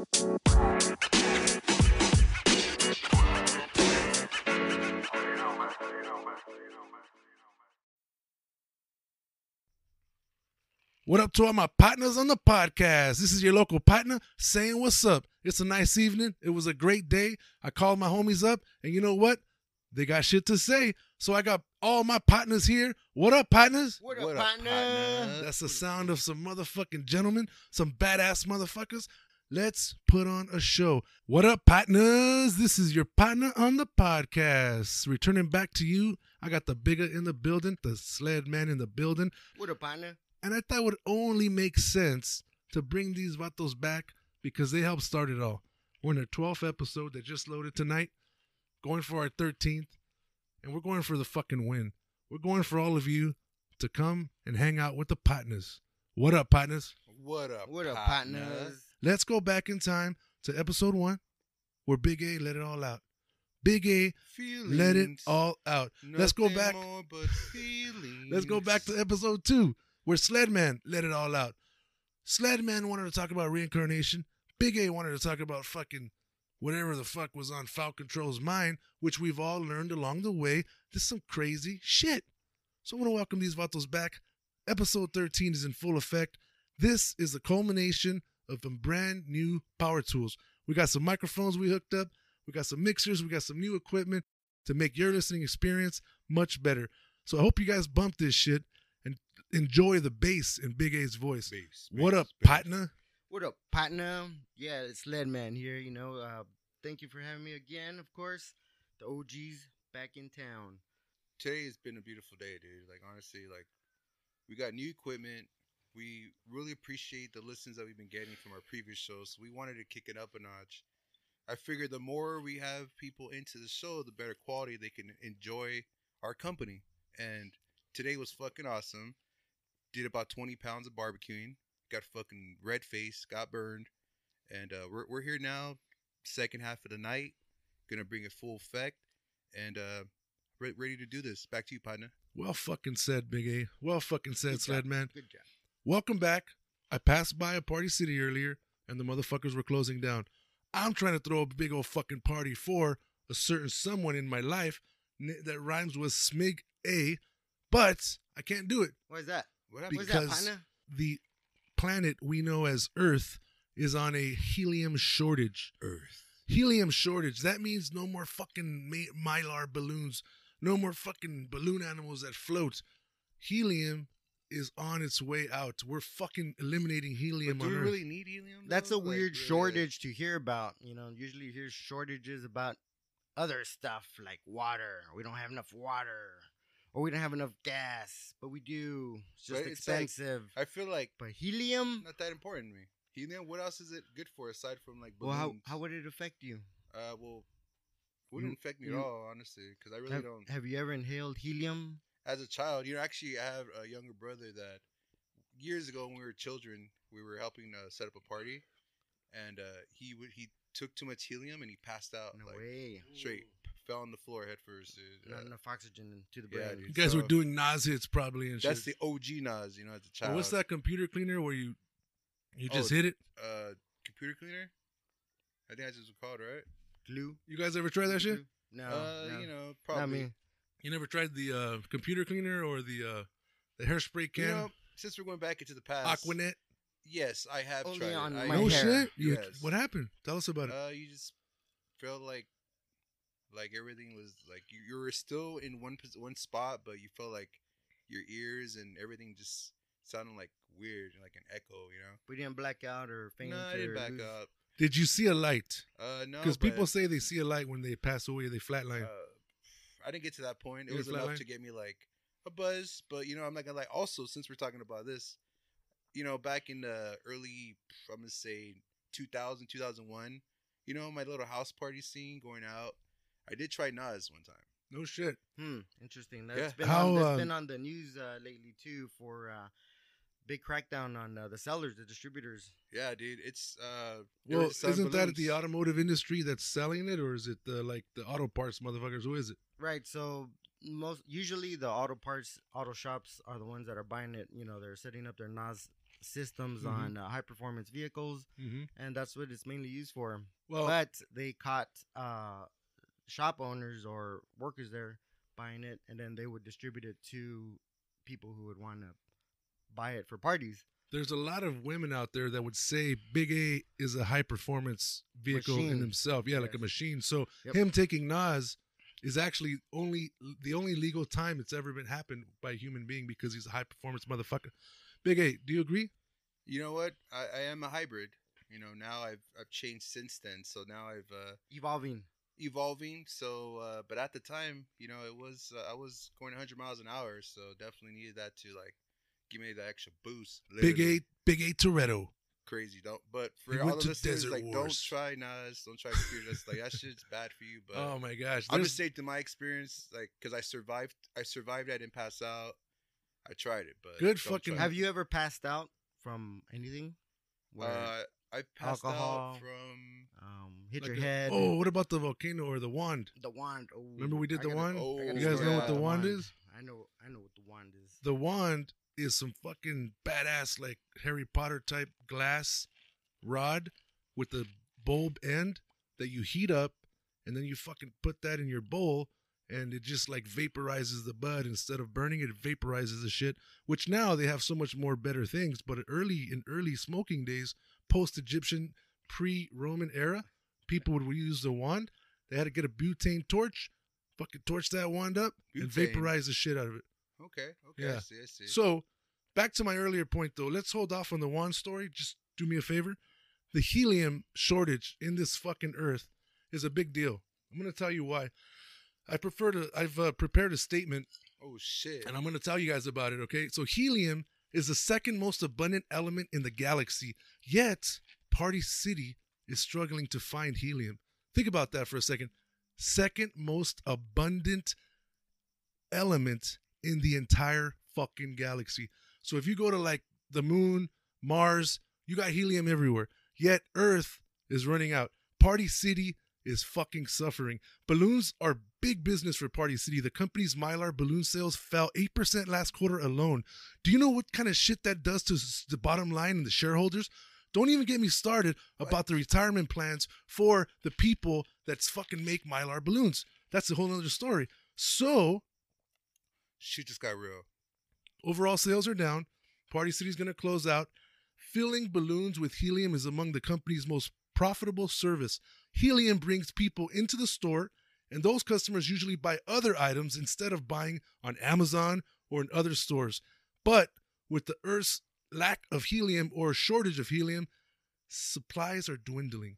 What up to all my partners on the podcast? This is your local partner saying what's up. It's a nice evening. It was a great day. I called my homies up, and you know what? They got shit to say. So I got all my partners here. What up, partners? What up, What up, partner? partner? That's the sound of some motherfucking gentlemen, some badass motherfuckers. Let's put on a show. What up, partners? This is your partner on the podcast. Returning back to you, I got the bigger in the building, the sled man in the building. What up, partner? And I thought it would only make sense to bring these vatos back because they helped start it all. We're in their 12th episode that just loaded tonight, going for our 13th, and we're going for the fucking win. We're going for all of you to come and hang out with the partners. What up, partners? What up? What up, partner? partners? Let's go back in time to episode one where Big A let it all out. Big A let it all out. Let's go back. feelings. Let's go back to episode two, where Sledman let it all out. Sledman wanted to talk about reincarnation. Big A wanted to talk about fucking whatever the fuck was on Control's mind, which we've all learned along the way. Just some crazy shit. So I want to welcome these vatos back. Episode 13 is in full effect. This is the culmination of some brand new power tools. We got some microphones we hooked up. We got some mixers. We got some new equipment to make your listening experience much better. So I hope you guys bump this shit and enjoy the bass in Big A's voice. Bass, what bass, up, bass. partner? What up, partner? Yeah, it's Sledman here. You know, uh, thank you for having me again. Of course, the OGs back in town. Today has been a beautiful day, dude. Like honestly, like we got new equipment. We really appreciate the listens that we've been getting from our previous shows. So we wanted to kick it up a notch. I figured the more we have people into the show, the better quality they can enjoy our company. And today was fucking awesome. Did about 20 pounds of barbecuing. Got fucking red face. Got burned. And uh, we're we're here now. Second half of the night. Gonna bring it full effect. And uh, re- ready to do this. Back to you, partner. Well fucking said, Big A. Well fucking said, Sled. Man. Good job. Welcome back. I passed by a party city earlier and the motherfuckers were closing down. I'm trying to throw a big old fucking party for a certain someone in my life that rhymes with Smig A, but I can't do it. What is that? What happened? What is that, Because- The planet we know as Earth is on a helium shortage. Earth. Helium shortage. That means no more fucking ma- mylar balloons, no more fucking balloon animals that float. Helium is on its way out. We're fucking eliminating helium But do on we Earth. really need helium? That's a Like, weird really? shortage to hear about. You know, usually you hear shortages about other stuff like water. We don't have enough water, or we don't have enough gas, but we do. It's just But it's like- expensive. I feel like but helium. not that important to me. Helium. What else is it good for aside from like Well, balloons? how how would it affect you? Uh, well, wouldn't You- affect me you- at all, honestly, because I really have, don't. have you ever inhaled helium? As a child, you know, actually, I have a younger brother that years ago when we were children, we were helping uh, set up a party, and uh, he would he took too much helium and he passed out. No like, way. Straight fell on the floor head first, dude. Not Uh, enough oxygen to the yeah, brain. dude. you guys were doing NOS hits probably and that's shit. the OG NOS, you know, as a Or child. what's that computer cleaner where you you Oh, just hit it? Uh, computer cleaner. I think that's what it's called, right? glue. You guys ever try that shit? No, uh, no. you know, not probably. me. You never tried the uh, computer cleaner or the uh, the hairspray can? You know, since we're going back into the past, Aqua Net? Yes, I have Only tried on it. I, my no hair. shit. You, Yes. What happened? Tell us about it. Uh, you just felt like like everything was like you, you were still in one pos- one spot, but you felt like your ears and everything just sounded like weird, like an echo. You know? We didn't black out or faint. no, I didn't back lose- up. Did you see a light? Uh, no, Because people but, say they see a light when they pass away, they flatline. uh, I didn't get to that point. It You was didn't enough to get me like a buzz, but you know, I'm not gonna lie. Also, since we're talking about this, you know, back in the early, I'm gonna say 2000, 2001. You know, my little house party scene going out. I did try NOS one time. No shit. Hmm. Interesting. That's Yeah. been How, on, that's um, been on the news uh, lately too for uh, big crackdown on uh, the sellers, the distributors. Yeah, dude. It's uh. Well, isn't that the automotive industry that's selling it, or is it the like the auto parts motherfuckers? Who is it? Right. So most usually the auto parts auto shops are the ones that are buying it. You know, they're setting up their NOS systems Mhm. on uh, high performance vehicles, Mm-hmm. and that's what it's mainly used for. Well, but they caught uh, shop owners or workers there buying it, and then they would distribute it to people who would want to buy it for parties. there's a lot of women out there that would say Big A is a high performance vehicle in himself. Yeah, like a machine. So Yep. him taking NOS is actually only the only legal time it's ever been happened by a human being because he's a high performance motherfucker. Big A, do you agree? You know what? I, I am a hybrid. You know, now I've I've changed since then. So now I've uh Evolving. evolving. So, uh, but at the time, you know, it was uh, I was going 100 miles an hour, so definitely needed that to like give me the extra boost. Big Eight, A, Big A Toretto. crazy. Don't. But for He all went the listeners, like, Wars. don't try NOS, don't try computer. That's like that shit's bad for you. But oh my gosh. I'm just saying, to my experience, like, because I survived, I survived. I didn't pass out. I tried it, but Good fucking- Have it. you ever passed out from anything? Where, Uh, I passed alcohol, out from. um, hit like your a- head. Oh, what about the volcano or the wand? the wand. Oh, Remember we did I the gotta- wand? oh, You guys know what the wand is? I know. I know what the wand is. The wand is some fucking badass like Harry Potter type glass rod with the bulb end that you heat up and then you fucking put that in your bowl and it just like vaporizes the bud. Instead of burning it, it vaporizes the shit which now they have so much more better things but early in early smoking days post egyptian pre-roman era people would use the wand. They had to get a butane torch fucking torch that wand up and vaporize the shit out of it Okay, okay, Yeah. I see, I see. so, back to my earlier point though, let's hold off on the wand story. Just do me a favor. The helium shortage in this fucking earth is a big deal. I'm going to tell you why. I prefer to, I've uh, prepared a statement oh shit! and I'm going to tell you guys about it, okay? So, helium is the second most abundant element in the galaxy, yet, Party City is struggling to find helium. Think about that for a second. Second most abundant element in the entire fucking galaxy. So, if you go to like the moon, Mars, you got helium everywhere, yet Earth is running out. Party City is fucking suffering. Balloons are big business for Party City. The company's Mylar balloon sales fell 8% last quarter alone. Do you know what kind of shit that does to the bottom line and the shareholders? Don't even get me started about the retirement plans for the people that fucking make Mylar balloons. That's a whole other story. So, Shit just got real. Overall sales are down. Party City's going to close out. Filling balloons with helium is among the company's most profitable service. Helium brings people into the store, and those customers usually buy other items instead of buying on Amazon or in other stores. But with the Earth's lack of helium or shortage of helium, supplies are dwindling.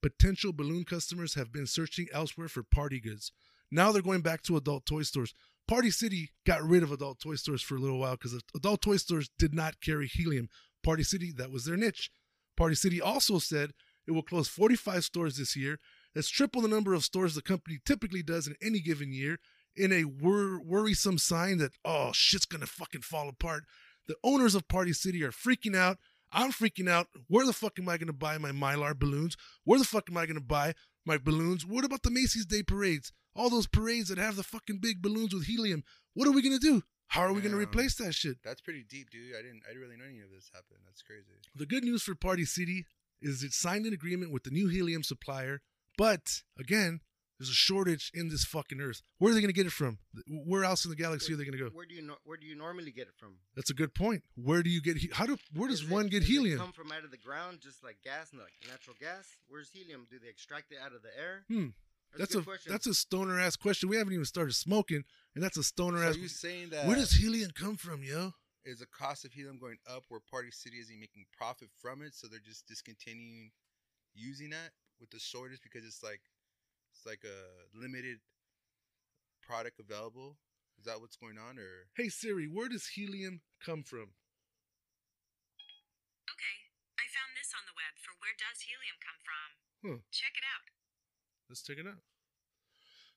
Potential balloon customers have been searching elsewhere for party goods. Now they're going back to adult toy stores. Party City got rid of adult toy stores for a little while because adult toy stores did not carry helium. Party City, that was their niche. Party City also said it will close 45 stores this year. That's triple the number of stores the company typically does in any given year, in a wor- worrisome sign that, oh, shit's gonna fucking fall apart. The owners of Party City are freaking out. I'm freaking out. Where the fuck am I gonna buy my Mylar balloons? Where the fuck am I gonna buy my balloons? What about the Macy's Day parades? All those parades that have the fucking big balloons with helium. What are we gonna do? How are we gonna replace that shit? That's pretty deep, dude. I didn't, I didn't really know any of this happened. That's crazy. The good news for Party City is it signed an agreement with the new helium supplier, but again, there's a shortage in this fucking earth. Where are they going to get it from? Where else in the galaxy are they going to go? Where do you no- where do you normally get it from? That's a good point. Where do you get he- how do where does it- one get does it helium? come from out of the ground, just like gas, like natural gas. Where's helium? Do they extract it out of the air? Hmm. That's good a question. that's a stoner ass question. We haven't even started smoking, and that's a stoner So ass. are you saying that Where does helium come from, yo? is the cost of helium going up where Party City isn't making profit from it, so they're just discontinuing using that with the shortage because it's like it's like a limited product available. Is that what's going on, or Hey Siri, where does helium come from? Okay, I found this on the web for where does helium come from? Huh. Check it out. Let's check it out.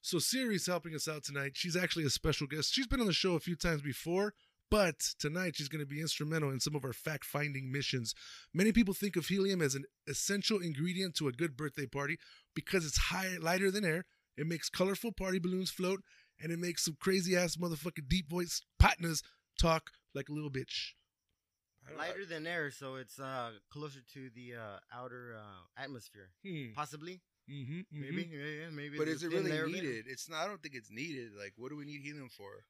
So Siri's helping us out tonight. She's actually a special guest. She's been on the show a few times before, but tonight she's going to be instrumental in some of our fact-finding missions. Many people think of helium as an essential ingredient to a good birthday party because it's higher, lighter than air. It makes colorful party balloons float, and it makes some crazy ass motherfucking deep voice partners talk like a little bitch. Lighter than air, so it's uh closer to the uh, outer uh, atmosphere. Hmm. Possibly, Mm-hmm, maybe, yeah, yeah, maybe. But is it really layer of needed? It's not. I don't think it's needed. Like, what do we need helium for?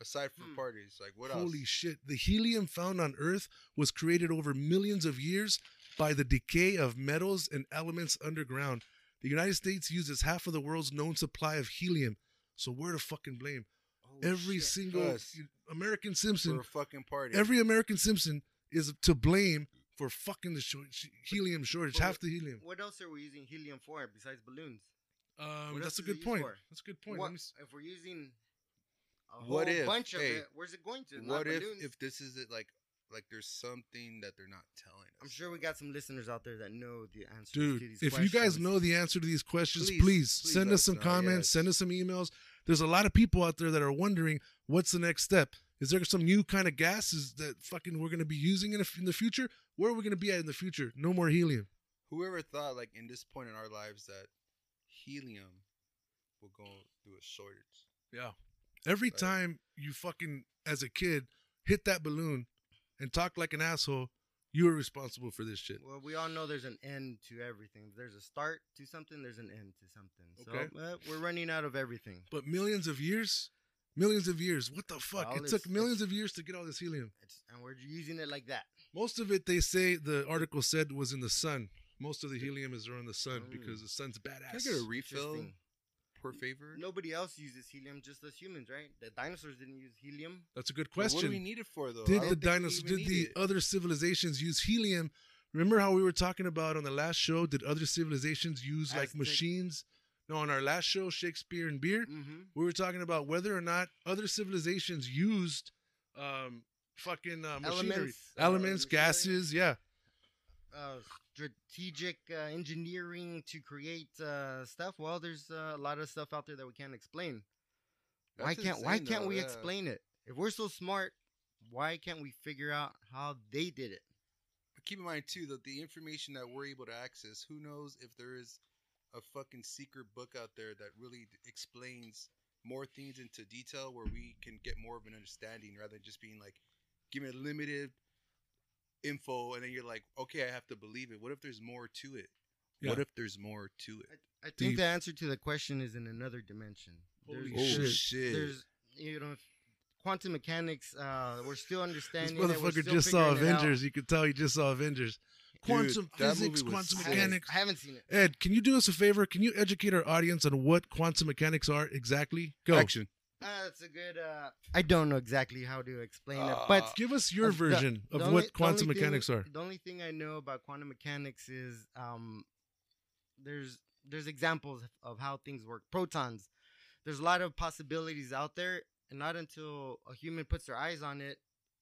Aside from Hmm. parties, like what Holy else? shit. The helium found on Earth was created over millions of years by the decay of metals and elements underground. The United States uses half of the world's known supply of helium. So where to fucking blame? Oh, Every shit. single Us. American Simpson for a fucking party. every American Simpson is to blame for fucking the short, helium shortage, But half what- the helium. What else are we using helium for besides balloons? Um, that's a is it good point. for? That's a good point. What, Let me s- if we're using a What whole if- bunch of hey, it, where's it going to? Not what if balloons. if this is it? Like, like there's something that they're not telling us. I'm sure we got some listeners out there that know the answer Dude, to these questions. if questions. you guys know the answer to these questions, Please, please, please send us us some know, comments, yes. send us some emails. There's a lot of people out there that are wondering what's the next step. Is there some new kind of gases that fucking we're going to be using in, the- in the future? Where are we going to be at in the future? No more helium. Whoever thought, like, in this point in our lives, that helium will go through a shortage. Yeah. Every Right. time you fucking, as a kid, hit that balloon and talk like an asshole, you are responsible for this shit. Well, we all know there's an end to everything. If there's a start to something, there's an end to something. So Okay. uh, we're running out of everything. But millions of years, millions of years. What the fuck? Well, it took millions of years to get all this helium. It's, and we're using it like that. Most of it, they say, the article said was in the sun. Most of the helium is around the sun Mm. because the sun's Can I badass. get a refill Interesting. per favor? Nobody else uses helium, just us humans, right? The dinosaurs didn't use helium. That's a good But What do question. we need it for, though? Did the dinosaurs, did the it. other civilizations use helium? Remember how we were talking about on the last show? Did other civilizations use like machines? No, on our last show, Shakespeare and beer, Mm-hmm. we were talking about whether or not other civilizations used um, fucking uh, machinery, Elements, uh, elements, machinery. gases. Yeah, Uh, strategic uh, engineering to create uh, stuff. Well, there's uh, a lot of stuff out there that we can't explain. why can't Why can't though, we yeah. explain it? If we're so smart, why can't we figure out how they did it? But keep in mind too that the information that we're able to access, who knows if there is a fucking secret book out there that really d- explains more things into detail where we can get more of an understanding rather than just being like, give me a limited info and then you're like, okay, I have to believe it. What if there's more to it? What if there's more to it? I, I think Deep. the answer to the question is in another dimension. Holy Oh shit. shit! There's you know quantum mechanics. Uh, we're still this understanding. it, we're motherfucker still just saw figuring it out. Avengers. You could tell he just saw Avengers. Quantum that physics, quantum sick. Mechanics. I haven't seen it. Ed, can you do us a favor? Can you educate our audience on what quantum mechanics are exactly? Go. Action. Uh, that's a good. Uh, I don't know exactly how to explain it, but Ah. Give us your Uh, the- version the of only- what the quantum only thing- mechanics are. The only thing I know about quantum mechanics is um, there's there's examples of how things work. Protons. There's a lot of possibilities out there, and not until a human puts their eyes on it,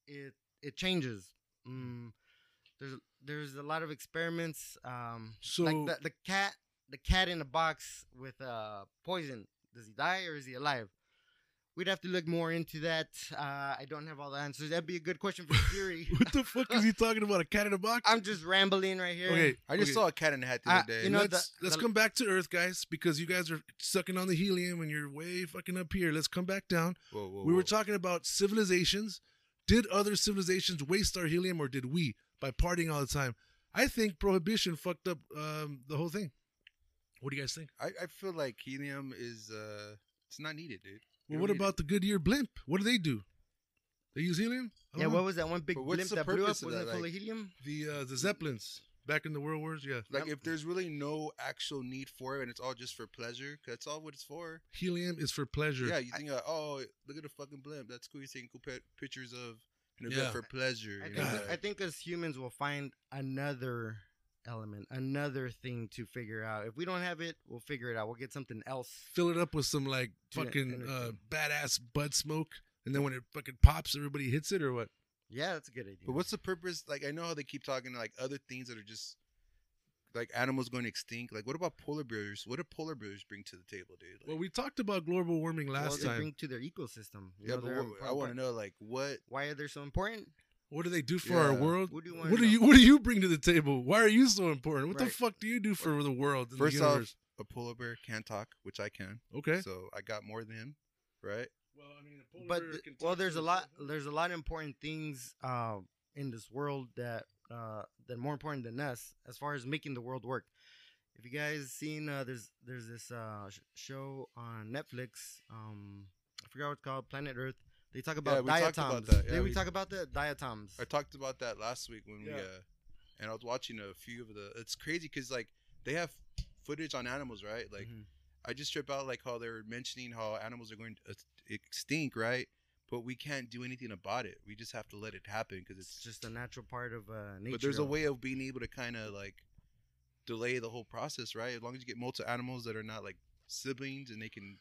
it it changes. Mm, there's there's a lot of experiments. Um, So like the, the cat the cat in a box with uh poison. Does he die or is he alive? We'd have to look more into that. Uh, I don't have all the answers. That'd be a good question for Siri. what the fuck is he talking about? A cat in a box? I'm just rambling right here. okay, I just okay. saw a cat in the hat the Uh, other day. you know, let's the- let's the- come back to Earth, guys, because you guys are sucking on the helium and you're way fucking up here. Let's come back down. whoa, whoa, we were talking about civilizations. Did other civilizations waste our helium, or did we by partying all the time? I think prohibition fucked up um, the whole thing. What do you guys think? I, I feel like helium is uh it's not needed, dude. Well, You don't what need about the Goodyear blimp? What do they do? They use helium? Yeah, know. what was that one big But blimp that blew up? Wasn't that, it full like- of helium? the uh, the Zeppelins back in the World Wars? Yeah. Like Yep. if there's really no actual need for it and it's all just for pleasure, 'cause that's all what it's for. helium is for pleasure. Yeah, you think uh, oh look at the fucking blimp, that's cool. You're taking cool pictures of an event Yeah. for pleasure. I think, know, God. like- I think as humans we'll find another element, another thing to figure out. If we don't have it, we'll figure it out. We'll get something else. Fill it up with some like fucking uh, badass bud smoke, and then when it fucking pops, everybody hits it, or what? Yeah, that's a good idea. But what's the purpose? Like I know how they keep talking like other things that are just like animals going extinct. Like, what about polar bears? What do polar bears bring to the table, dude? Like, Well, we talked about global warming Well, last they time. bring to their ecosystem. You yeah, know, but what, I want to know, like, what? why are they so important. What do they do for our world? What do you What do you What do you bring to the table? Why are you so important? What the fuck do you do for the world? and First the off, a polar bear can talk, which I can. okay. So I got more than him, right? Well, I mean, but th- well, there's a lot. There's a lot of important things uh, in this world that uh, that more important than us as far as making the world work. If you guys seen, uh, there's there's this uh, sh- show on Netflix. Um, I forgot what it's called. Planet Earth. They talk about we talked diatoms. about that. Yeah, Did we, we- talk about the diatoms? I talked about that last week when we, Yeah. uh, and I was watching a few of the. It's crazy because like they have footage on animals, right? Like Mhm. I just trip out like how they were mentioning how animals are going to extinct, right? But we can't do anything about it. We just have to let it happen because It's it's. just a natural part of uh, nature. but there's a way of being able to kind of like delay the whole process, right? As long as you get multiple animals that are not like siblings and they can.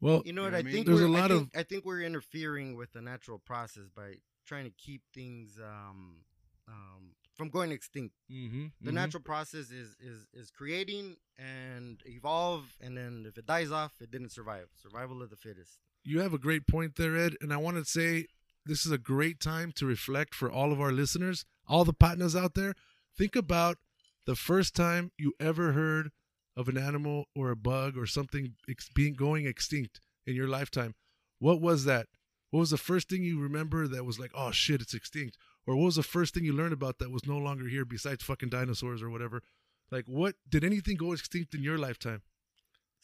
well, You know You what? know I what I mean? think There's we're, a I lot of. I think we're interfering with the natural process by trying to keep things um, um, from going extinct. mm-hmm, The natural process is is is creating and evolve, and then if it dies off, it didn't survive. Survival of the fittest. You have a great point there, Ed. And I want to say this is a great time to reflect for all of our listeners, all the partners out there. Think about the first time you ever heard of an animal or a bug or something ex- being going extinct in your lifetime. What was that? What was the first thing you remember that was like, oh shit, it's extinct? Or what was the first thing you learned about that was no longer here besides fucking dinosaurs or whatever? Like, what did anything go extinct in your lifetime?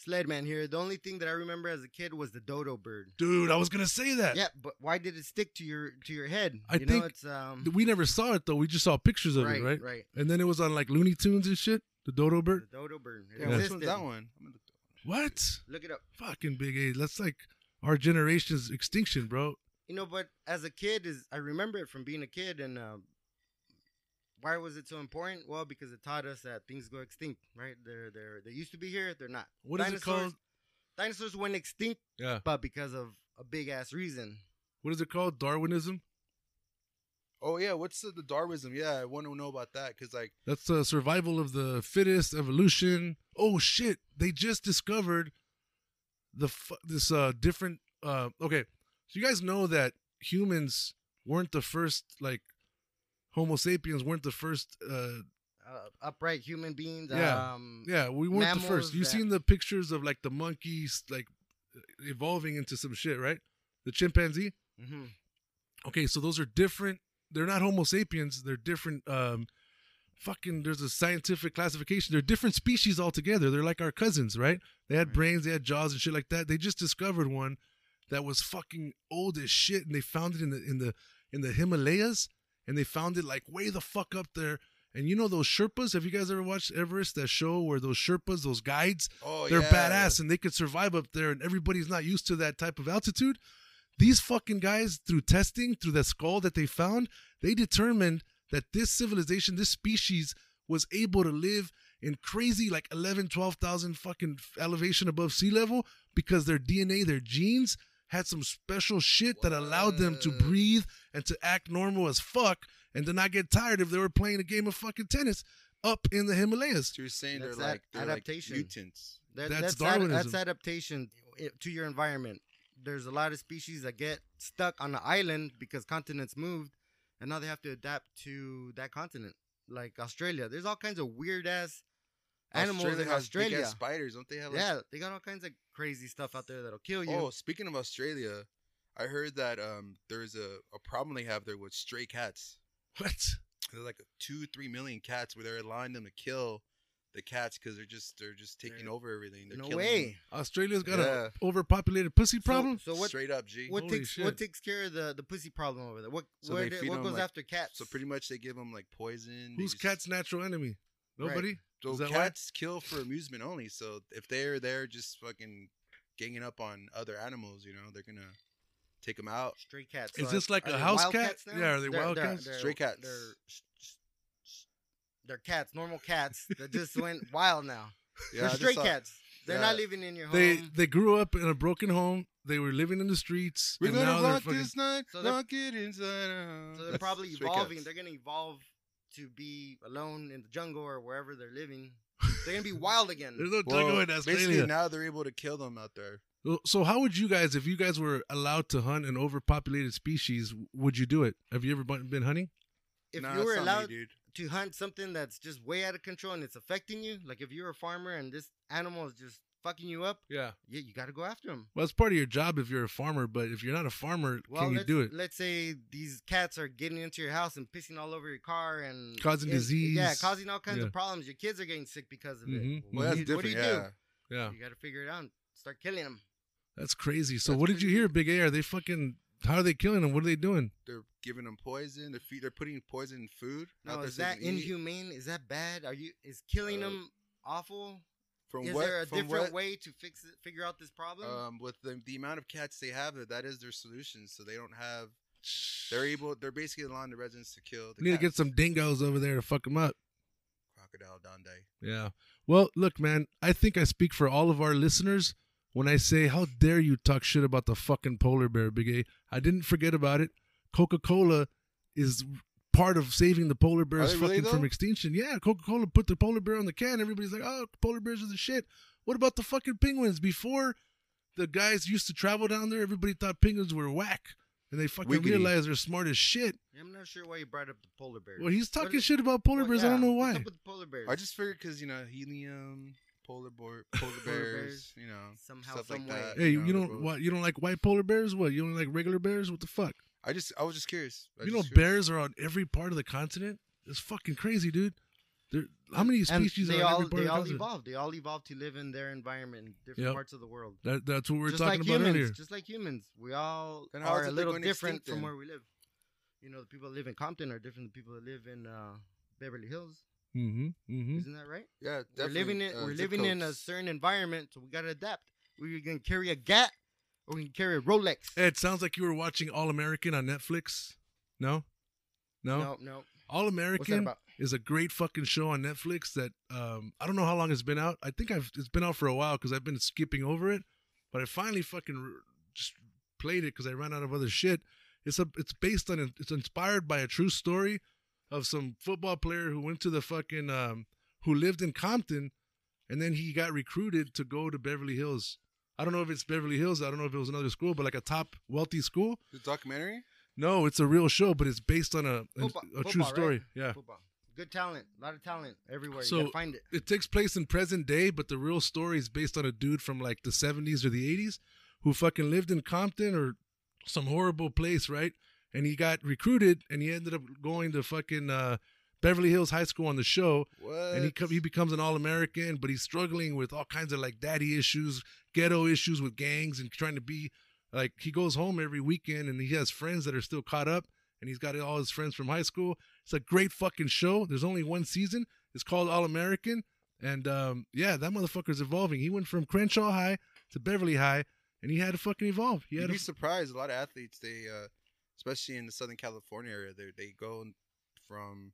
Sledman here. The only thing that I remember as a kid was the dodo bird. Dude, I was gonna say that. Yeah, but why did it stick to your to your head? I you think know, it's um We never saw it though. We just saw pictures of right, it, right? right. And then it was on like Looney Tunes and shit. The dodo bird. The dodo bird. It Yeah, which one's that one? I'm gonna look that What? Look it up. Fucking big A. That's like our generation's extinction, bro. You know, but as a kid, is I remember it from being a kid, and uh, why was it so important? Well, because it taught us that things go extinct, right? They're they're they used to be here, they're not. What is it Dinosaurs- called? Dinosaurs went extinct, Yeah. but because of a big ass reason. What is it called? Darwinism. Oh yeah, what's the, the Darwinism? Yeah, I want to know about that because like That's the survival of the fittest, evolution. Oh shit! They just discovered the fu- this uh different. uh Okay, so you guys know that humans weren't the first like Homo sapiens weren't the first uh Uh, upright human beings. Yeah. Um, Yeah, we weren't the first. You that- seen the pictures of like the monkeys like evolving into some shit, right? The chimpanzee. mhm. Okay, so those are different. They're not Homo sapiens. They're different. Um, fucking. There's a scientific classification. They're different species altogether. They're like our cousins, right? They had Right. brains. They had jaws and shit like that. They just discovered one that was fucking old as shit, and they found it in the in the in the Himalayas, and they found it like way the fuck up there. And you know those Sherpas? Have you guys ever watched Everest? That show where those Sherpas, those guides, oh they're yeah. badass and they could survive up there and everybody's not used to that type of altitude these fucking guys through testing through the skull that they found they determined that this civilization this species was able to live in crazy like 11 12,000 fucking elevation above sea level because their DNA their genes had some special shit that allowed them to breathe and to act normal as fuck and to not get tired if they were playing a game of fucking tennis up in the Himalayas So you're saying That's they're like that they're adaptation. like mutants. That, That's that's ad- Darwinism. that's adaptation to your environment. There's a lot of species that get stuck on an island because continents moved, and now they have to adapt to that continent. Like Australia, there's all kinds of weird ass animals Australia in has big-ass Australia. spiders, don't they have? Like, Yeah, they got all kinds of crazy stuff out there that'll kill you. Oh, speaking of Australia, I heard that um there's a, a problem they have there with stray cats. what There's like two, three million cats where they're allowing them to kill the cats because they're just they're just taking They're- over everything. They're no killing way. Australia's got Yeah. a overpopulated pussy problem. So, Them. what? Straight up, G. What Holy takes shit. what takes care of the, the pussy problem over there? What So what, they do- feed what 'em, goes like- after cats? So pretty much they give them like poison. they Who's just- cat's natural enemy? Right. Nobody. So Is that why? cats kill for amusement only. So if they're there just fucking ganging up on other animals, you know, they're gonna take them out. Stray cats. Is So this like a house cat? now? Yeah, are they They're- wild they're- cats? they're- Stray cats. They're, they're cats, normal cats that just went wild now. Yeah, they're just stray saw- cats. They're yeah. not living in your home. They they grew up in a broken home. They were living in the streets. We're and gonna now they're rock fucking- this night, So they're- rock it inside out. so they're That's probably evolving. Cats. They're gonna evolve to be alone in the jungle or wherever they're living. They're gonna be wild again. There's no Well, jungle in basically now they're able to kill them out there. So- So how would you guys, if you guys were allowed to hunt an overpopulated species, would you do it? Have you ever been hunting? If Nah, you were not me, allowed to hunt something that's just way out of control and it's affecting you, like if you're a farmer and this animal is just fucking you up, Yeah. yeah, you got to go after them. Well, it's part of your job if you're a farmer, but if you're not a farmer, Well, can you do it? let's say these cats are getting into your house and pissing all over your car and Causing disease. Yeah, causing all kinds Yeah. of problems. Your kids are getting sick because of Mhm. it. Well, What that's do you- what do different. you yeah. do? Yeah. You got to figure it out. Start killing them. That's crazy. So That's what did you hear, Big A? Are they fucking? How are they killing them? What are they doing? They're giving them poison. They're feed, They're putting poison in food. No, is that can eat. inhumane? Is that bad? Are you is killing Uh, them awful? From is what? there a different what, way to fix it? Figure out this problem? Um, with the, the amount of cats they have, that that is their solution. So they don't have. They're able. They're basically allowing the residents to kill. The We need to get some dingoes over there to fuck them up. crocodile Dundee. Yeah. Well, look, man. I think I speak for all of our listeners when I say, "How dare you talk shit about the fucking polar bear, Big A?" I didn't forget about it. Coca Cola is part of saving the polar bears they really, fucking from extinction. Yeah, Coca Cola put the polar bear on the can. Everybody's like, "Oh, polar bears are the shit." What about the fucking penguins? Before the guys used to travel down there, everybody thought penguins were whack, and they fucking Wiggity. realized they're smart as shit. I'm not sure why you brought up the polar bears. Well, he's talking is- shit about polar well, bears. I don't yeah, know what's why. up with the polar bears? I just figured because you know helium, polar boar, polar bears, bears, you know, somehow, stuff like way. that. Hey, you, know, they're don't what? You don't like white polar bears? What? You only like regular bears? What the fuck? I just, I was just curious. I you was know, curious. bears are on every part of the continent. It's fucking crazy, dude. There, how many and species they are on all every part they of the all continent? evolved. They all evolved to live in their environment in different Yep. parts of the world. That, that's what we are just talking like about humans, earlier. just like humans, we all Then how are a little different extinct from where we live. You know, the people that live in Compton are different than the people that live in uh, Beverly Hills. Mm-hmm. Mm-hmm. Isn't that right? Yeah, We're definitely, living in uh, we're zip living in a certain environment, so we gotta adapt. We're gonna carry a GAT or we can carry a Rolex. It sounds like you were watching All American on Netflix. No, no. no, no. All American is a great fucking show on Netflix that um I don't know how long it's been out. I think I've it's been out for a while because I've been skipping over it, but I finally fucking r- just played it because I ran out of other shit. It's a it's based on it's inspired by a true story of some football player who went to the fucking um who lived in Compton, and then he got recruited to go to Beverly Hills. I don't know if it's Beverly Hills. I don't know if it was another school, but like a top wealthy school. The documentary. No, it's a real show, but it's based on a a, Football- a true football, right? story. Yeah. Football. Good talent, a lot of talent everywhere. So- you find it. it takes place in present day, but the real story is based on a dude from like the 70s or the 80s who fucking lived in Compton or some horrible place, right? And he got recruited and he ended up going to fucking uh, Beverly Hills High School on the show. What? And he co- he becomes an All American, but he's struggling with all kinds of like daddy issues, ghetto issues with gangs, and trying to be like he goes home every weekend and he has friends that are still caught up, and he's got all his friends from high school. It's a great fucking show. There's only one season. It's called All American, and um, yeah, that motherfucker's evolving. He went from Crenshaw High to Beverly High, and he had to fucking evolve. He You'd be to, surprised. A lot of athletes, they, uh, especially in the Southern California area, they they go from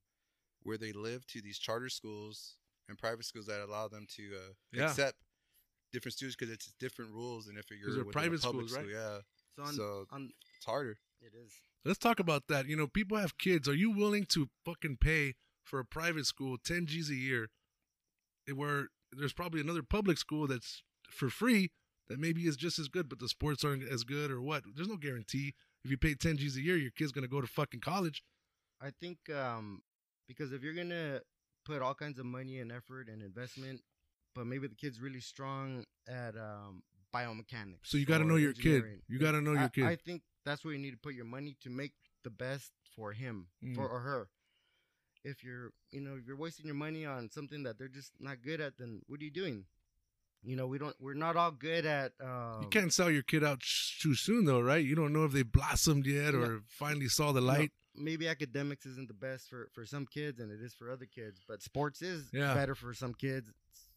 where they live to these charter schools and private schools that allow them to uh, Yeah. accept different students because it's different rules. And if you're a private public schools, right? school, yeah, So on, so- on it's harder. it is. Let's talk about that. You know, people have kids. Are you willing to fucking pay for a private school 10 G's a year eh, where there's probably another public school that's for free that maybe is just as good, but the sports aren't as good or what? There's no guarantee. If you pay 10 G's a year, your kid's going to go to fucking college. I think um, because if you're gonna put all kinds of money and effort and investment, but maybe the kid's really strong at um, biomechanics. So you got to know your kid. You got to know your I, kid. I think that's where you need to put your money to make the best for him Mm. for or her. If you're, you know, if you're wasting your money on something that they're just not good at, then what are you doing? You know, we don't. We're not all good at. Um, you can't sell your kid out sh- too soon, though, right? You don't know if they blossomed yet or finally saw the light. maybe academics isn't the best for for some kids and it is for other kids but sports is Yeah. better for some kids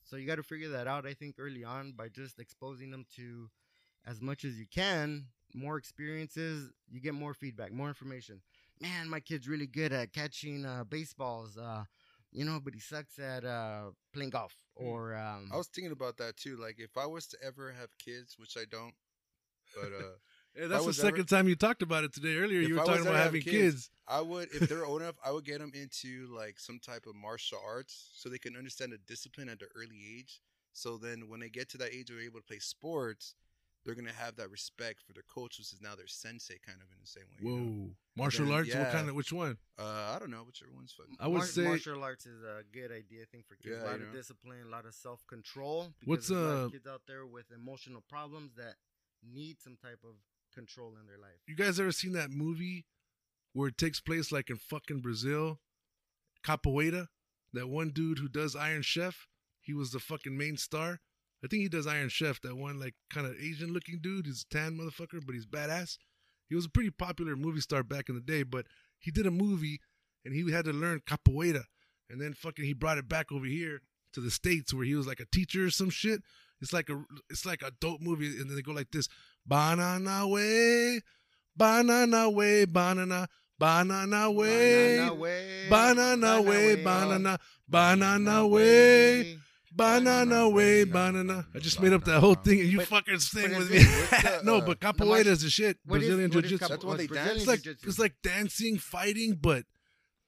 so you got to figure that out i think early on by just exposing them to as much as you can more experiences you get more feedback more information man my kid's really good at catching uh, baseballs uh, you know but he sucks at uh, playing golf or um, I was thinking about that too. Like if I was to ever have kids, which I don't, but uh, Hey, that's the was second ever- time you talked about it today. Earlier, you were I talking about having kids, kids. I would, if they're old enough, I would get them into like some type of martial arts so they can understand the discipline at an early age. So then, when they get to that age where they're able to play sports, they're gonna have that respect for their coach, which is now their sensei, kind of in the same way. you know? Whoa, martial then, arts. What kind of? Which one? Uh, I don't know, whichever one's fun. I would Mar- say- martial arts is a good idea. I think for kids, Yeah, a lot you of know. discipline, a lot of self control. What's, there's a lot uh, of kids out there with emotional problems that need some type of control in their life? You guys ever seen that movie where it takes place like in fucking Brazil? Capoeira, that one dude who does Iron Chef. He was the fucking main star. I think he does Iron Chef. That one like kind of Asian looking dude. He's a tan motherfucker, but he's badass. He was a pretty popular movie star back in the day, but he did a movie and he had to learn capoeira, and then fucking he brought it back over here to the states where he was like a teacher or some shit. It's like a it's like a dope movie, and then they go like this: banana way, banana way, banana, banana way, Banana way, banana oh. way, banana, banana way. Banana way, banana. I just made up that whole thing, and you But- fucking sing with me. it- what's the, no, but capoeira is the shit. Brazilian jiu-jitsu. capo- That's what they Brazilian dance? It's like it's like dancing, fighting, but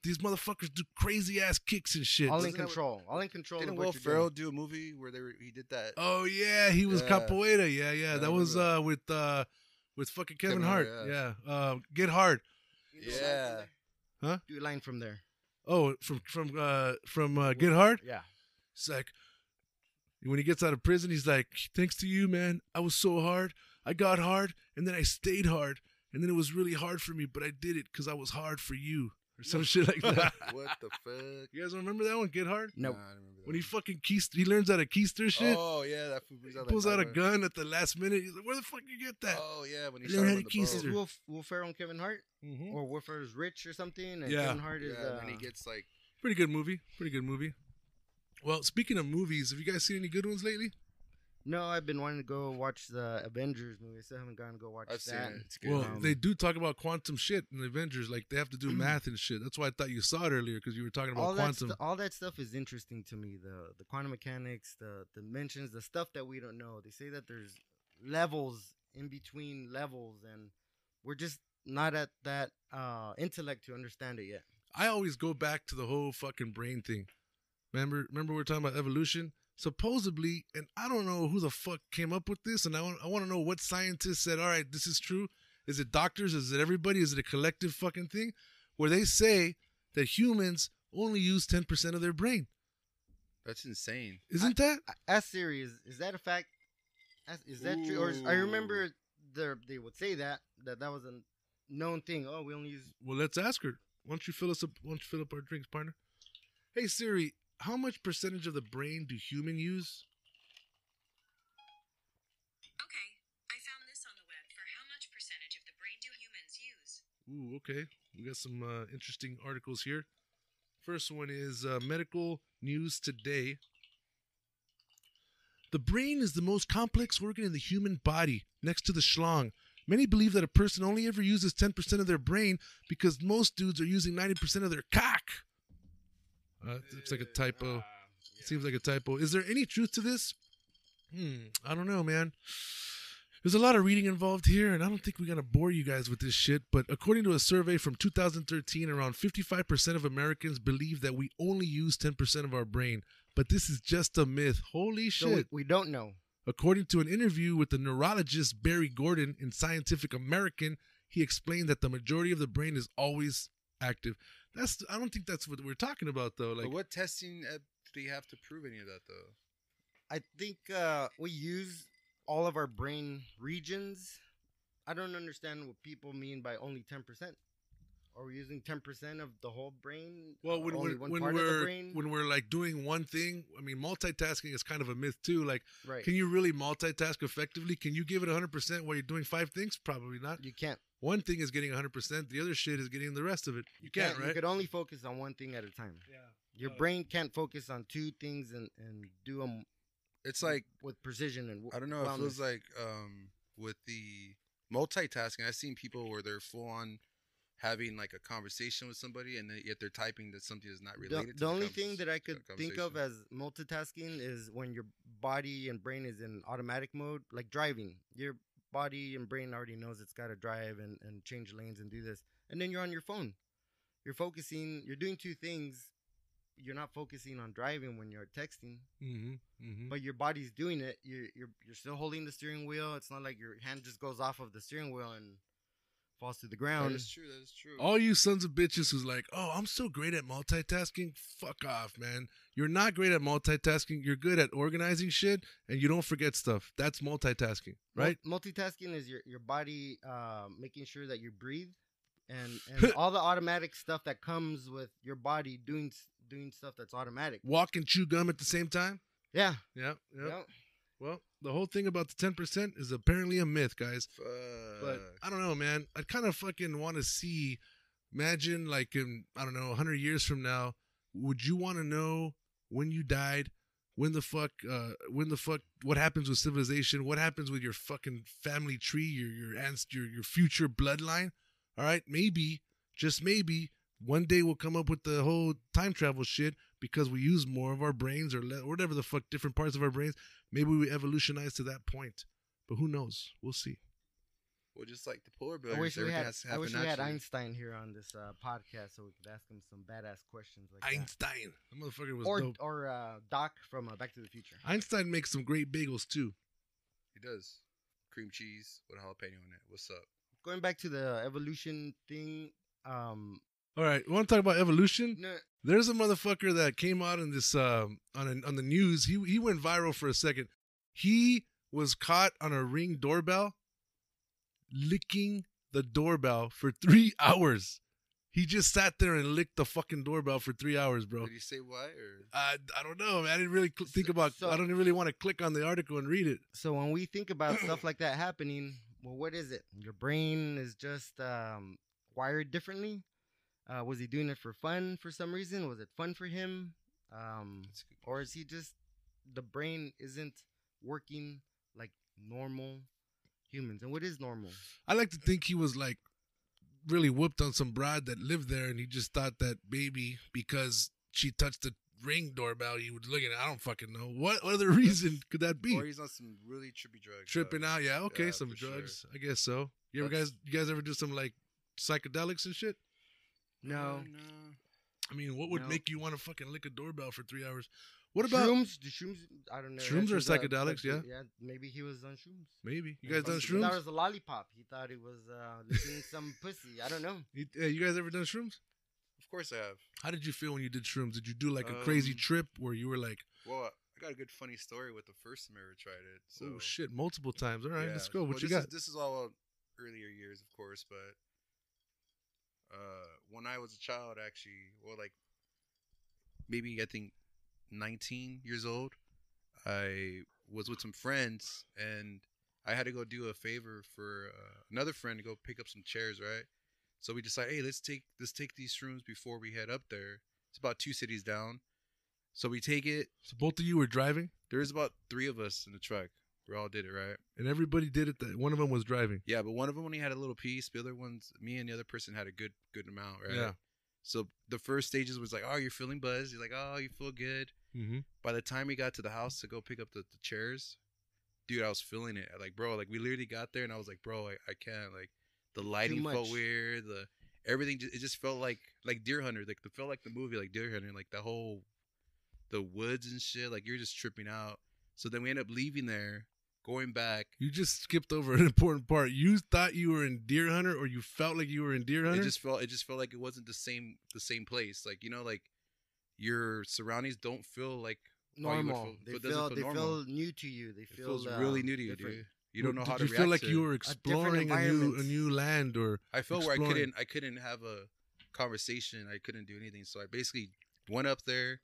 these motherfuckers do crazy ass kicks and shit. all in Isn't that what- control. All in control. Didn't of Will Ferrell do a movie where they were, he did that? Oh yeah, he was Yeah. capoeira. Yeah, yeah. Yeah, I that was uh with uh with fucking Kevin, Kevin Hart. Hart, yeah. Uh Get Hard. Yeah. Huh? Do a line from there. Oh, from from uh from uh Get Hard. Yeah. It's like when he gets out of prison, he's like, "Thanks to you, man. I was so hard. I got hard, and then I stayed hard, and then it was really hard for me, but I did it because I was hard for you, or some shit like that." what the fuck? You guys remember that one? Get hard. No. Nah, I don't remember that When he one. fucking keister, he learns how to keister shit. Oh yeah, that fool brings he out pulls out a gun at the last minute. He's like, "Where the fuck you get that?" Oh yeah, when he I shot learned him how on to the keister. This is boat. Will, Will Ferrell and Kevin Hart, Mhm. or Will Ferrell's rich or something, and Yeah. Kevin Hart is. Yeah, uh, and he gets like Pretty good movie. Pretty good movie. Well, speaking of movies, have you guys seen any good ones lately? No, I've been wanting to go watch the Avengers movie. I still haven't gone to go watch I've seen that. it. It's good. Well, Um, they do talk about quantum shit in the Avengers. Like they have to do math and shit. That's why I thought you saw it earlier because you were talking all about that quantum. stu- all that stuff is interesting to me. The the quantum mechanics, the dimensions, the stuff that we don't know. They say that there's levels in between levels, and we're just not at that uh, intellect to understand it yet. I always go back to the whole fucking brain thing. Remember, remember we're talking about evolution. Supposedly, and I don't know who the fuck came up with this, and I want, I want to know what scientists said. All right, this is true. Is it doctors? Is it everybody? Is it a collective fucking thing? Where they say that humans only use ten percent of their brain. that's insane. Isn't that? A- Ask Siri, is, that a fact? Is that true? Or is, I remember there they would say that that that was a known thing. Oh, we only use Well, let's ask her. Why don't you fill us up? Why don't you fill up our drinks, partner? Hey Siri, how much percentage of the brain do human use? Okay, I found this on the web for how much percentage of the brain do humans use? Ooh, okay. We got some uh, interesting articles here. First one is uh, Medical News Today. The brain is the most complex organ in the human body, next to the schlong. Many believe that a person only ever uses 10% of their brain because most dudes are using 90% of their cock. Uh, it looks like a typo. Seems like a typo. Is there any truth to this? Hmm, I don't know, man. There's a lot of reading involved here, and I don't think we're going to bore you guys with this shit. But according to a survey from 2013, around 55% of Americans believe that we only use 10% of our brain. But this is just a myth. Holy shit. we, we don't know. According to an interview with the neurologist Barry Gordon in Scientific American, he explained that the majority of the brain is always active. That's I don't think that's what we're talking about though. Like but what testing uh, do they have to prove any of that though? I think uh, we use all of our brain regions. I don't understand what people mean by only ten percent. Are we using ten percent of the whole brain? Well, when, only when, one when part of the we're when we're like doing one thing, I mean, multitasking is kind of a myth too. Like, right, can you really multitask effectively? Can you give it 100% while you're doing five things? Probably not. you can't. One thing is getting 100%, the other shit is getting the rest of it. You, can't, You right? could only focus on one thing at a time. yeah. Your Uh, brain can't focus on two things and and do them It's like with precision and. I don't know. It wellness. feels like um with the multitasking. I've seen people where they're full on having like a conversation with somebody, and then yet they're typing that something is not related. the to only convers- thing that I could think of as multitasking is when your body and brain is in automatic mode, like driving. Your body and brain already knows it's got to drive and, and change lanes and do this. And then you're on your phone. You're focusing, you're doing two things. You're not focusing on driving when you're texting, Mm-hmm. Mm-hmm. but your body's doing it. You're, you're, you're still holding the steering wheel. It's not like your hand just goes off of the steering wheel and falls to the ground. is true. That is true. All you sons of bitches who's like, oh, I'm so great at multitasking. Fuck off, man. You're not great at multitasking. You're good at organizing shit and you don't forget stuff. That's multitasking, Mul- right? multitasking is your, your body uh, making sure that you breathe and, and all the automatic stuff that comes with your body doing doing stuff that's automatic. Walk and chew gum at the same time. Yeah. Yeah. Yeah. yeah. Well, the whole thing about the 10% is apparently a myth, guys. Fuck. But I don't know, man. I kind of fucking want to see. Imagine, like, in, I don't know, 100 years from now, would you want to know when you died? When the fuck, uh, when the fuck, what happens with civilization? What happens with your fucking family tree, your your ants, your your future bloodline? All right, maybe, just maybe, one day we'll come up with the whole time travel shit because we use more of our brains or le- whatever the fuck, different parts of our brains. Maybe we evolutionize to that point, but who knows? We'll see. well, just like the polar bears, I wish we had I wish we had. Einstein here on this uh, podcast so we could ask him some badass questions like. Einstein, that motherfucker was or dope. or uh, Doc from uh, Back to the Future. Einstein makes some great bagels too. He does. Cream cheese with jalapeno on it. What's up? Going back to the evolution thing, um, All right, we want to talk about evolution. no, There's a motherfucker that came out in this um, on on the news. He he went viral for a second. He was caught on a ring doorbell, licking the doorbell for three hours. He just sat there and licked the fucking doorbell for three hours, bro. Did he say why or? I I don't know. Man. I didn't really cl- think So- about. so- I don't really want to click on the article and read it. so when we think about stuff like that happening, well, what is it? Your brain is just um, wired differently. Uh, was he doing it for fun for some reason? Was it fun for him? Um, That's a good or is he just the brain isn't working like normal humans? And what is normal? I like to think he was like really whooped on some broad that lived there, and he just thought that maybe because she touched the ring doorbell, he would look at. I don't fucking know. What other reason could that be? Or he's on some really trippy drugs. Tripping out, yeah, okay, Yeah, some for sure. drugs, I guess so. You ever That's- guys, you guys ever do some like psychedelics and shit? No. Uh, no. I mean, what would No. make you want to fucking lick a doorbell for three hours? What about shrooms? Do shrooms? I don't know. Shrooms That's are just, uh, psychedelics, like, yeah. Yeah, maybe he was on shrooms. maybe you guys done He thought it shrooms? was a lollipop. He thought it was uh, licking some pussy. I don't know. You, yeah, you guys ever done shrooms? Of course I have. How did you feel when you did shrooms? Did you do like a crazy Um, trip where you were like, Well, I got a good funny story with the first time I ever tried it. So oh shit, multiple times? All right, yeah. let's go. What Well, you this got? Is, this is all earlier years, of course, but uh, when I was a child, actually, well, like maybe I think 19 years old, I was with some friends and I had to go do a favor for uh, another friend to go pick up some chairs, right? So we decided, hey, let's take let's take these shrooms before we head up there. It's about two cities down. So we take it. So both of you were driving, There's about three of us in the truck. We all did it, right? and everybody did it. That one of them was driving. Yeah, but one of them only had a little piece. The other ones, me and the other person had a good good amount, right? Yeah. So the first stages was like, oh, you're feeling buzzed. You're like, oh, you feel good. Mm-hmm. By the time we got to the house to go pick up the, the chairs, dude, I was feeling it. Like, bro, like we literally got there and I was like, bro, I, I can't. Like, the lighting felt weird. The everything, ju- it just felt like like Deer Hunter. Like, it felt like the movie, like Deer Hunter. Like the whole, the woods and shit. Like you're just tripping out. So then we end up leaving there, going back. You just skipped over an important part. You thought you were in Deer Hunter, or you felt like you were in Deer Hunter. It just felt it just felt like it wasn't the same the same place. Like you know, like your surroundings don't feel like how you would Normal. feel- they feel, feel they normal. feel new to you. They it feel feels uh, really new to you, different. dude. You don't know Did how to you react feel like to you were exploring a, new a new land, or I felt where I couldn't I couldn't have a conversation. I couldn't do anything. So I basically went up there,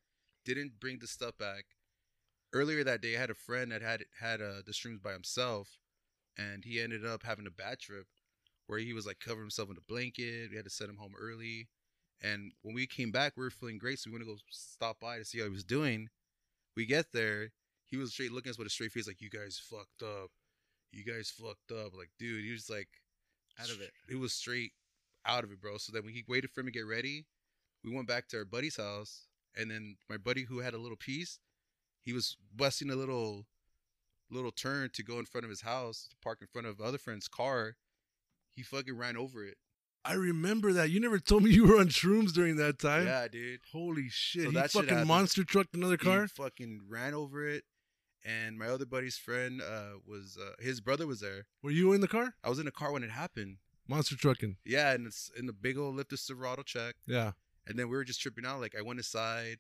didn't bring the stuff back. Earlier that day, I had a friend that had had uh, the shrooms by himself, and he ended up having a bad trip where he was like covering himself in a blanket. We had to send him home early, and when we came back, we were feeling great. So we went to go stop by to see how he was doing. We get there, he was straight looking at us with a straight face, like "You guys fucked up. You guys fucked up." Like, dude, he was like Out of it. it was straight out of it, bro. So then he waited for him to get ready, we went back to our buddy's house, and then my buddy who had a little piece, he was busting a little, little turn to go in front of his house to park in front of other friend's car, he fucking ran over it. I remember that. You never told me you were on shrooms during that time. yeah, dude. Holy shit! So he that fucking monster trucked another car. He fucking ran over it, and my other buddy's friend uh, was uh, his brother was there. Were you in the car? I was in the car when it happened. Monster trucking. Yeah, and it's in the big old of Silverado check, Yeah. and then we were just tripping out. Like I went aside,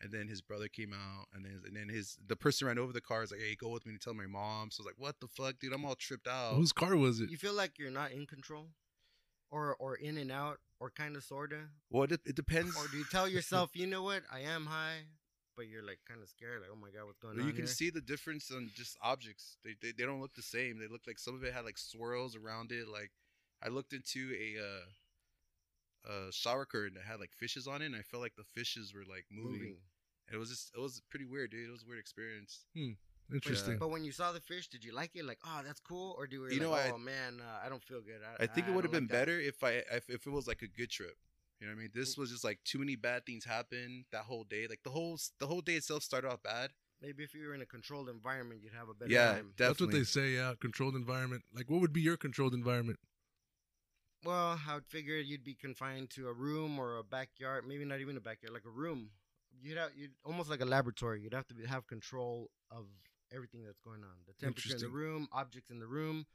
and then his brother came out, and then and then his the person ran over the car. Is like, "Hey, go with me to tell my mom." So I was like, "What the fuck, dude? I'm all tripped out." Whose car was it? You feel like you're not in control, or or in and out, or kind of sorta, well, it, it depends. or do you tell yourself, you know what, I am high, but you're like kind of scared, like oh my god, what's going Well, on you can here? see the difference on just objects. They, they they don't look the same. They look like some of it had like swirls around it. Like I looked into a uh, a shower curtain that had like fishes on it, and I felt like the fishes were like moving. moving. It was just it was pretty weird, dude. It was a weird experience. Hmm. Uh, Interesting. But when you saw the fish, did you like it? Like, oh, that's cool, or do you, You like, know, I- oh man, uh, I don't feel good. I, I think it would have been like that." better if I if, if it was like a good trip. You know what I mean? This mm. was just like too many bad things happened that whole day. Like the whole the whole day itself started off bad. Maybe if you were in a controlled environment, you'd have a better Yeah, time. That's what they say. Yeah, controlled environment. Like, what would be your controlled environment? Well, I would figure you'd be confined to a room or a backyard, maybe not even a backyard, like a room. You'd have you'd almost like a laboratory. You'd have to be, have control of everything that's going on, the temperature in the room, objects in the room,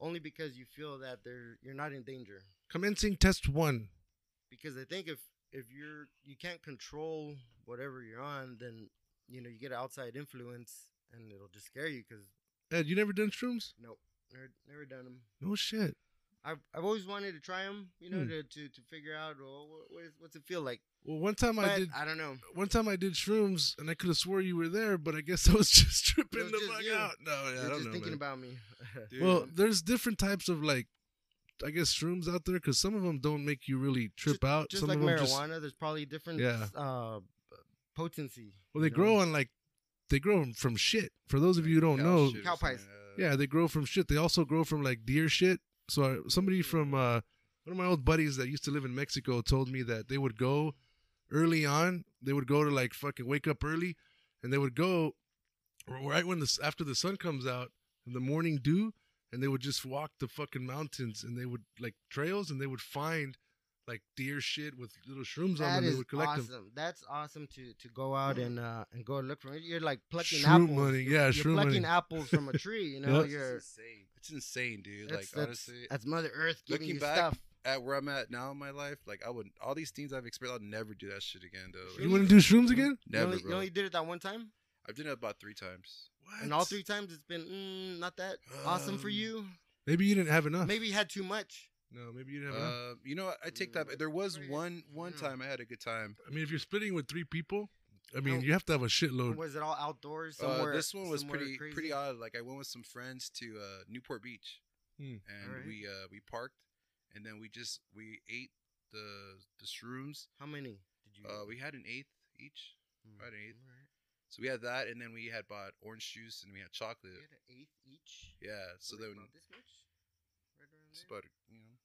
only because you feel that they're you're not in danger. Commencing test one. Because I think if if you're you can't control whatever you're on, then you know you get outside influence and it'll just scare you. Because Ed, you never done shrooms? nope, never never done them. No shit. I've I've always wanted to try them, you know, Hmm. to, to to figure out well, what, is, what's it feel like. Well, one time But I did. I don't know. One time I did shrooms, and I could have swore you were there, but I guess I was just tripping was the just fuck you. out. No, yeah, You're I don't just know. thinking man. about me. Well, there's different types of like, I guess shrooms out there because some of them don't make you really trip Just- out. just some like of them marijuana, just there's probably different Yeah. uh, potency. well, they you grow know? on like they grow from shit. For those of you who don't cow know, Cow pies. yeah, they grow from shit. They also grow from like deer shit. So somebody from uh, one of my old buddies that used to live in Mexico told me that they would go early on. They would go to like fucking wake up early, and they would go right when the after the sun comes out in the morning dew, and they would just walk the fucking mountains, and they would like trails, and they would find like deer shit with little shrooms on That them. They would collect awesome. them. That's awesome to to go out and uh and go look for it. You're like plucking Shroom apples. money, You're- yeah, you're shroom plucking money. apples from a tree. You know, Yep. It's you're insane. It's insane, dude. that's, like that's, honestly, that's Mother Earth giving looking you back stuff. at where I'm at now in my life, like I would all these things I've experienced, I'll never do that shit again, though. Like, You want to do shrooms again? You never, only, you only did it that one time, I've done it about three times. What? and all three times it's been mm, not that awesome for Um, you. Maybe you didn't have enough. Maybe you had too much. No, maybe you didn't have enough. Uh, you know. I take Mm, that. There was one one Mm. time I had a good time. I mean, if you're splitting with three people, I mean, No. you have to have a shitload. Was it all outdoors Uh, somewhere? this one was somewhere pretty crazy? pretty odd. Like I went with some friends to uh, Newport Beach, Hmm. and Alright. we uh, we parked, and then we just we ate the the shrooms. How many did you? Uh, we had an eighth each, Hmm, had an eighth. alright. so we had that, and then we had bought orange juice and we had chocolate. You had an eighth each. Yeah, so like then about this much, right around it's there. about you know, good About amount.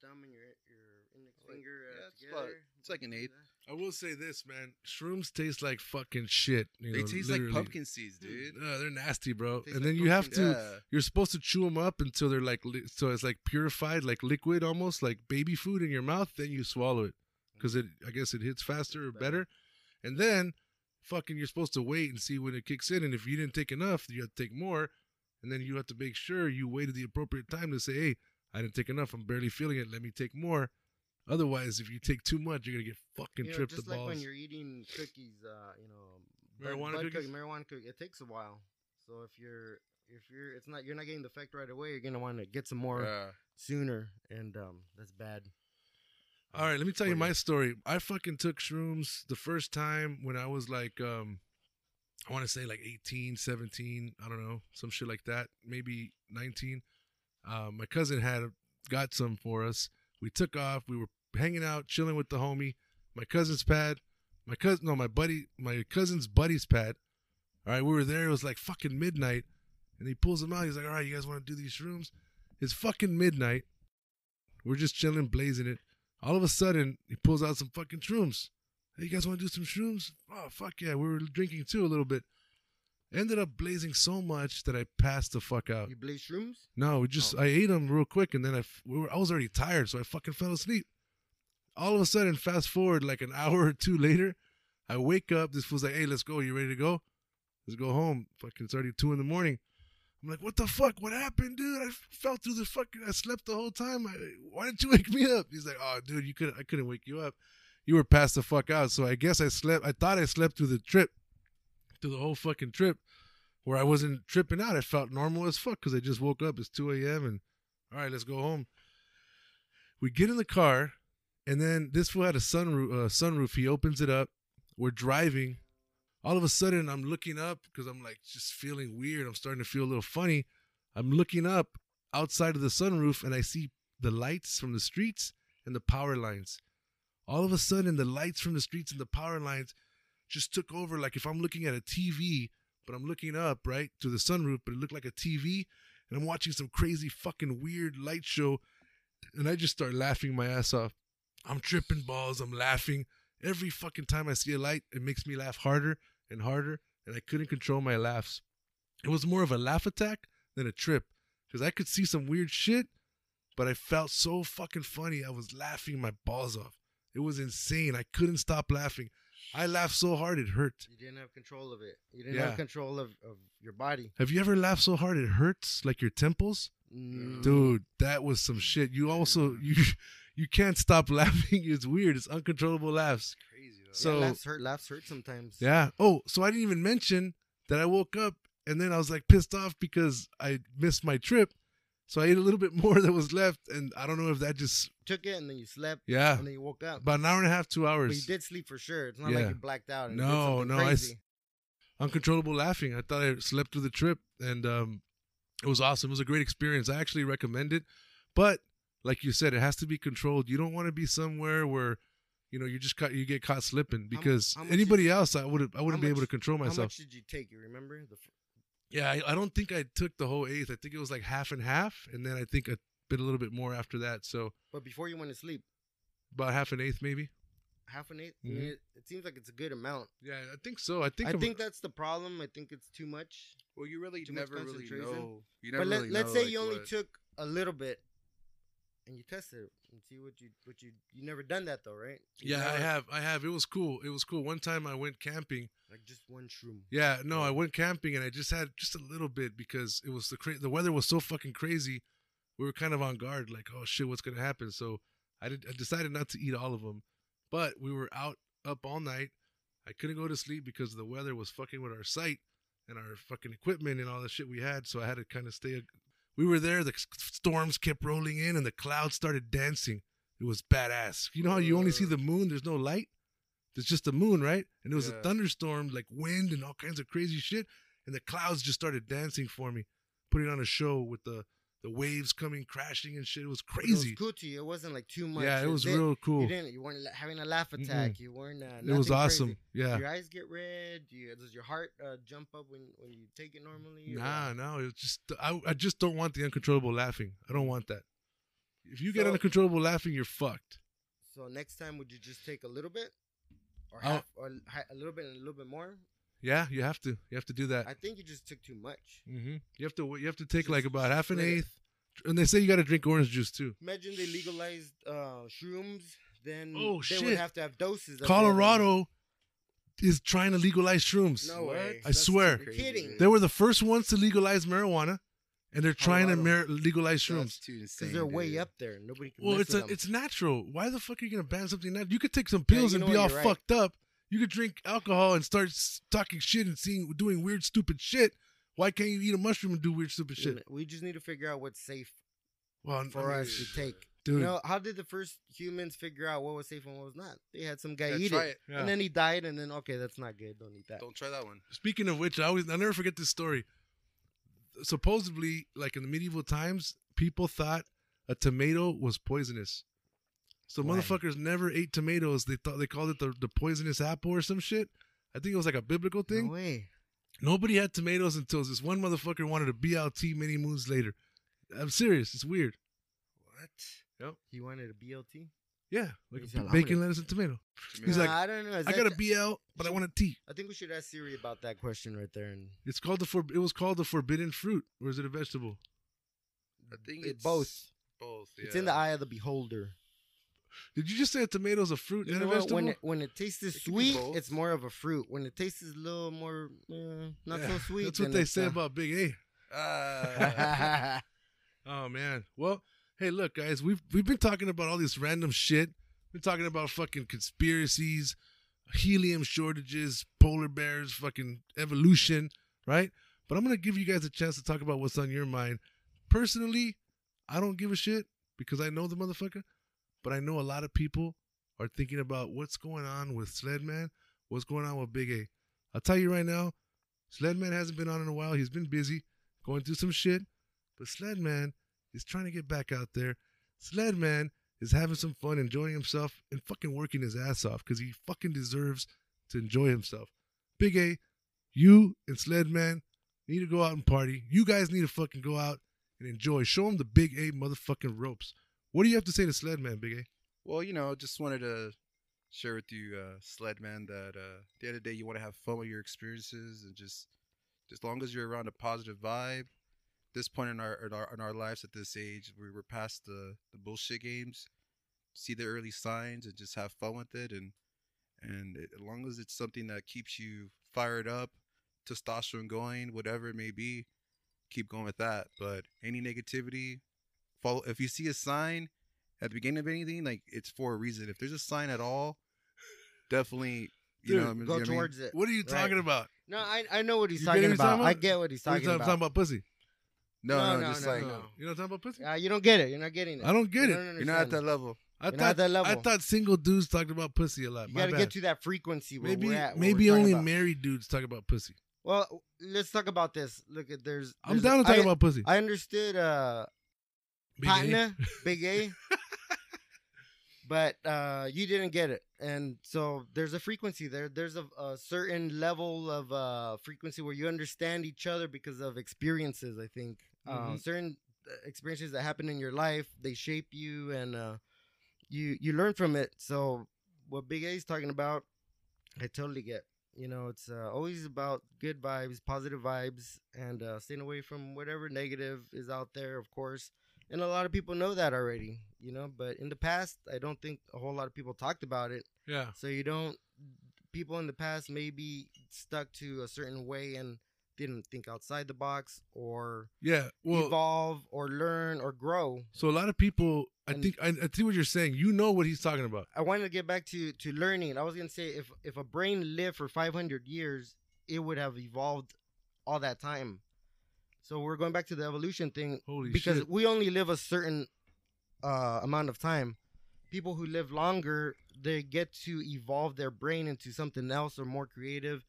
Your, your thumb and your your index Like, finger uh, yeah, it's about- together. it's like an Something eighth. I will say this, man. Shrooms taste like fucking shit. You they know, taste literally. like pumpkin seeds, dude. Uh, they're nasty, bro. Taste and like then you have to. Yeah. You're supposed to chew them up until they're like, li- so it's like purified, like liquid, almost like baby food in your mouth. Then you swallow it because it, I guess, it hits faster or better. And then, fucking, you're supposed to wait and see when it kicks in. And if you didn't take enough, you have to take more. And then you have to make sure you waited the appropriate time to say, "Hey, I didn't take enough. I'm barely feeling it. Let me take more." Otherwise, if you take too much, you're gonna get fucking You know, tripped just the like balls. when you're eating cookies, uh, you know, Marijuana cookies? cookie- marijuana cookie. It takes a while. So if you're if you're it's not you're not getting the effect right away, you're gonna want to get some more Yeah. sooner, and um, that's bad. All right, let me tell you my story. I fucking took shrooms the first time when I was like, um, I want to say like 18, 17, I don't know, some shit like that, maybe 19. Um, my cousin had got some for us. We took off. We were hanging out, chilling with the homie. My cousin's pad, my cousin, no, my buddy, my cousin's buddy's pad. All right, we were there. It was like fucking midnight, and he pulls them out. He's like, "All right, you guys want to do these shrooms?" It's fucking midnight. We're just chilling, blazing it. All of a sudden, he pulls out some fucking shrooms. Hey, you guys want to do some shrooms? Oh, fuck yeah. We were drinking too a little bit. Ended up blazing so much that I passed the fuck out. You blaze shrooms? No, we just oh. I ate them real quick, and then I f- we were, I was already tired, so I fucking fell asleep. All of a sudden, fast forward like an hour or two later, I wake up. This fool's like, "Hey, let's go. You ready to go? Let's go home." Fucking, it's already two in the morning. I'm like, "What the fuck? What happened, dude? I fell through the fucking. I slept the whole time. I, why didn't you wake me up?" He's like, "Oh, dude, you could. I couldn't wake you up. You were passed the fuck out. So I guess I slept. I thought I slept through the trip, through the whole fucking trip." where I wasn't tripping out. I felt normal as fuck because I just woke up. It's 2 a.m. and all right, let's go home. We get in the car, and then this fool had a sunroof. Uh, sunroof. He opens it up. We're driving. All of a sudden, I'm looking up because I'm like just feeling weird. I'm starting to feel a little funny. I'm looking up outside of the sunroof, and I see the lights from the streets and the power lines. All of a sudden, the lights from the streets and the power lines just took over. Like if I'm looking at a TV but I'm looking up, right, to the sunroof, but it looked like a TV, and I'm watching some crazy fucking weird light show, and I just start laughing my ass off. I'm tripping balls, I'm laughing. Every fucking time I see a light, it makes me laugh harder and harder, and I couldn't control my laughs. It was more of a laugh attack than a trip, because I could see some weird shit, but I felt so fucking funny. I was laughing my balls off. It was insane. I couldn't stop laughing. I laughed so hard it hurt. You didn't have control of it. You didn't Yeah. have control of, of your body. Have you ever laughed so hard it hurts, like your temples? Mm. Dude, that was some shit. You also you you can't stop laughing. It's weird. It's uncontrollable laughs. Crazy though. So- yeah, laughs hurt. Laughs hurt sometimes. Yeah. Oh, so I didn't even mention that I woke up and then I was like pissed off because I missed my trip. So I ate a little bit more that was left, and I don't know if that just Took it and then you slept. yeah And then you woke up. about an hour and a half, two hours. But you did sleep for sure. It's not Yeah. like you blacked out. No, no, I Crazy. uncontrollable laughing. I thought I slept through the trip, and um, it was awesome. It was a great experience. I actually recommend it, but like you said, it has to be controlled. You don't want to be somewhere where you know you just caught, you get caught slipping because how much anybody else, I would I wouldn't be much- able to control myself. How much did you take? You remember? The, Yeah, I, I don't think I took the whole eighth. I think it was like half and half, and then I think I bit a little bit more after that. So but before you went to sleep, about half an eighth, maybe. half an eighth. I mean, it, it seems like it's a good amount. Yeah, I think so. I think I I'm- think that's the problem. I think it's too much. Well, you really Too much never really concentration? know. You never But let, really let's know, say like, you only what- took a little bit, and you test it and see what you what you you never done that though, right? You yeah, I have. I have. It was cool. It was cool. One time I went camping. like just one shroom. Yeah, no, I went camping and I just had just a little bit because it was the cra- the weather was so fucking crazy. We were kind of on guard, like, oh shit, what's gonna happen? So I did. I decided not to eat all of them, but we were out up all night. I couldn't go to sleep because the weather was fucking with our sight and our fucking equipment and all the shit we had. So I had to kind of stay. We were there. The storms kept rolling in and the clouds started dancing. It was badass. You know how you only see the uh. moon? There's no light. There's just the moon, right? And it was a thunderstorm, like wind and all kinds of crazy shit. And the clouds just started dancing for me, putting on a show with the the waves coming crashing and shit. It was But crazy. It was cool to you. It wasn't like too much. yeah, it was did- real cool. You didn't. You weren't having a laugh attack. You weren't. Uh, It was awesome. crazy. Yeah. Your eyes get red. Do you, does your heart uh, jump up when, when you take it normally? or- Nah, no, it's just I, I just don't want the uncontrollable laughing. I don't want that. If you get So- uncontrollable laughing, you're fucked. So next time, would you just take a little bit, or half, or a little bit and a little bit more? Yeah, you have to. You have to do that. I think you just took too much. hmm You have to. You have to take Just like about half an split it. eighth, and they say you got to drink orange juice too. Imagine they legalized uh, shrooms, then Oh, they shit. would have to have doses. of it. Colorado is trying to legalize shrooms. No What? way. I swear. You're kidding. They were the first ones to legalize marijuana, and they're trying to Colorado. mar- legalize That's shrooms. too insane. Because they're way up there. Nobody can. Well, mess it's with a, them. it's natural. Why the fuck are you gonna ban something that you could take some Yeah, pills you and be what, all fucked up? You could drink alcohol and start talking shit and seeing doing weird stupid shit. Why can't you eat a mushroom and do weird stupid shit? We just need to figure out what's safe Well, I for mean, us to take. dude. You know, how did the first humans figure out what was safe and what was not? They had some guy Yeah, eat it, it. Yeah. and then he died, and then okay, that's not good. Don't eat that. Don't try that one. Speaking of which, I always I never forget this story. Supposedly, like in the medieval times, people thought a tomato was poisonous. So Why? motherfuckers never ate tomatoes. They thought they called it the, the poisonous apple or some shit. I think it was like a biblical thing. No way. Nobody had tomatoes until this one motherfucker wanted a BLT many moons later. I'm serious. It's weird. What? Yep. He wanted a BLT. Yeah, like a bacon, gonna- lettuce, and tomato. Tomato. He's like, I don't know. Is I that got a the- BL, but I want a T. I think we should ask Siri about that question right there. And It's called the for. It was called the forbidden fruit, or is it a vegetable? I think It- it's both. Both. Yeah. It's in the eye of the beholder. Did you just say a tomato's a fruit You and a what? vegetable? When it when it tastes It sweet, it's more of a fruit. When it tastes a little more uh, not Yeah, so sweet, That's what they say uh, about Big A. Ah. Oh man. Well, hey, look, guys, we've we've been talking about all this random shit. We're talking about fucking conspiracies, helium shortages, polar bears, fucking evolution, right? But I'm gonna give you guys a chance to talk about what's on your mind. Personally, I don't give a shit because I know the motherfucker, but I know a lot of people are thinking about what's going on with Sledman, what's going on with Big A. I'll tell you right now, Sledman hasn't been on in a while. He's been busy going through some shit. But Sledman is trying to get back out there. Sledman is having some fun, enjoying himself, and fucking working his ass off because he fucking deserves to enjoy himself. Big A, you and Sledman need to go out and party. You guys need to fucking go out and enjoy. Show him the Big A motherfucking ropes. What do you have to say to Sledman, Big A? Well, you know, just wanted to share with you, uh, Sledman, that uh, at the end of the day, you want to have fun with your experiences and just, as long as you're around a positive vibe. This point in our in our, in our lives at this age, we were past the the bullshit games. See the early signs and just have fun with it, and and it, as long as it's something that keeps you fired up, testosterone going, whatever it may be, keep going with that. But any negativity, follow. If you see a sign at the beginning of anything, like it's for a reason. If there's a sign at all, definitely, you Dude, know, what I mean- go you know what I mean? towards it. What are you Right. talking about? No, I I know what he's You get talking what he's about. talking I get what he's talking about. talking about pussy? No, No, no, no, just no, like no. You know what I'm talking about pussy? Uh, you don't get it. You're not getting it. I don't get You it. don't you're not at that level. I You're thought not at that I thought single dudes talked about pussy a lot. You My got to bad. get to that frequency. Where maybe we're at, where maybe we're talking only about. married dudes talk about pussy. Well, let's talk about this. Look at there's. I'm there's down to talk I- about pussy. I understood uh Big A. partner, big A, but uh you didn't get it, and so there's a frequency there. There's a, a certain level of uh frequency where you understand each other because of experiences. I think uh, Mhm. certain uh, experiences that happen in your life they shape you, and uh you you learn from it. So what Big A is talking about, I totally get. You know, it's uh, always about good vibes, positive vibes, and uh, staying away from whatever negative is out there, of course. And a lot of people know that already, you know. But in the past, I don't think a whole lot of people talked about it. Yeah. So you don't. People in the past maybe stuck to a certain way and didn't think outside the box or Yeah. Well, evolve or learn or grow. so a lot of people, I And- think, I, I see what you're saying. You know what he's talking about. I wanted to get back to to learning. I was gonna say if if a brain lived for 500 years, it would have evolved all that time. So we're going back to the evolution thing Holy because shit. we only live a certain uh, amount of time. People who live longer, they get to evolve their brain into something else or more creative,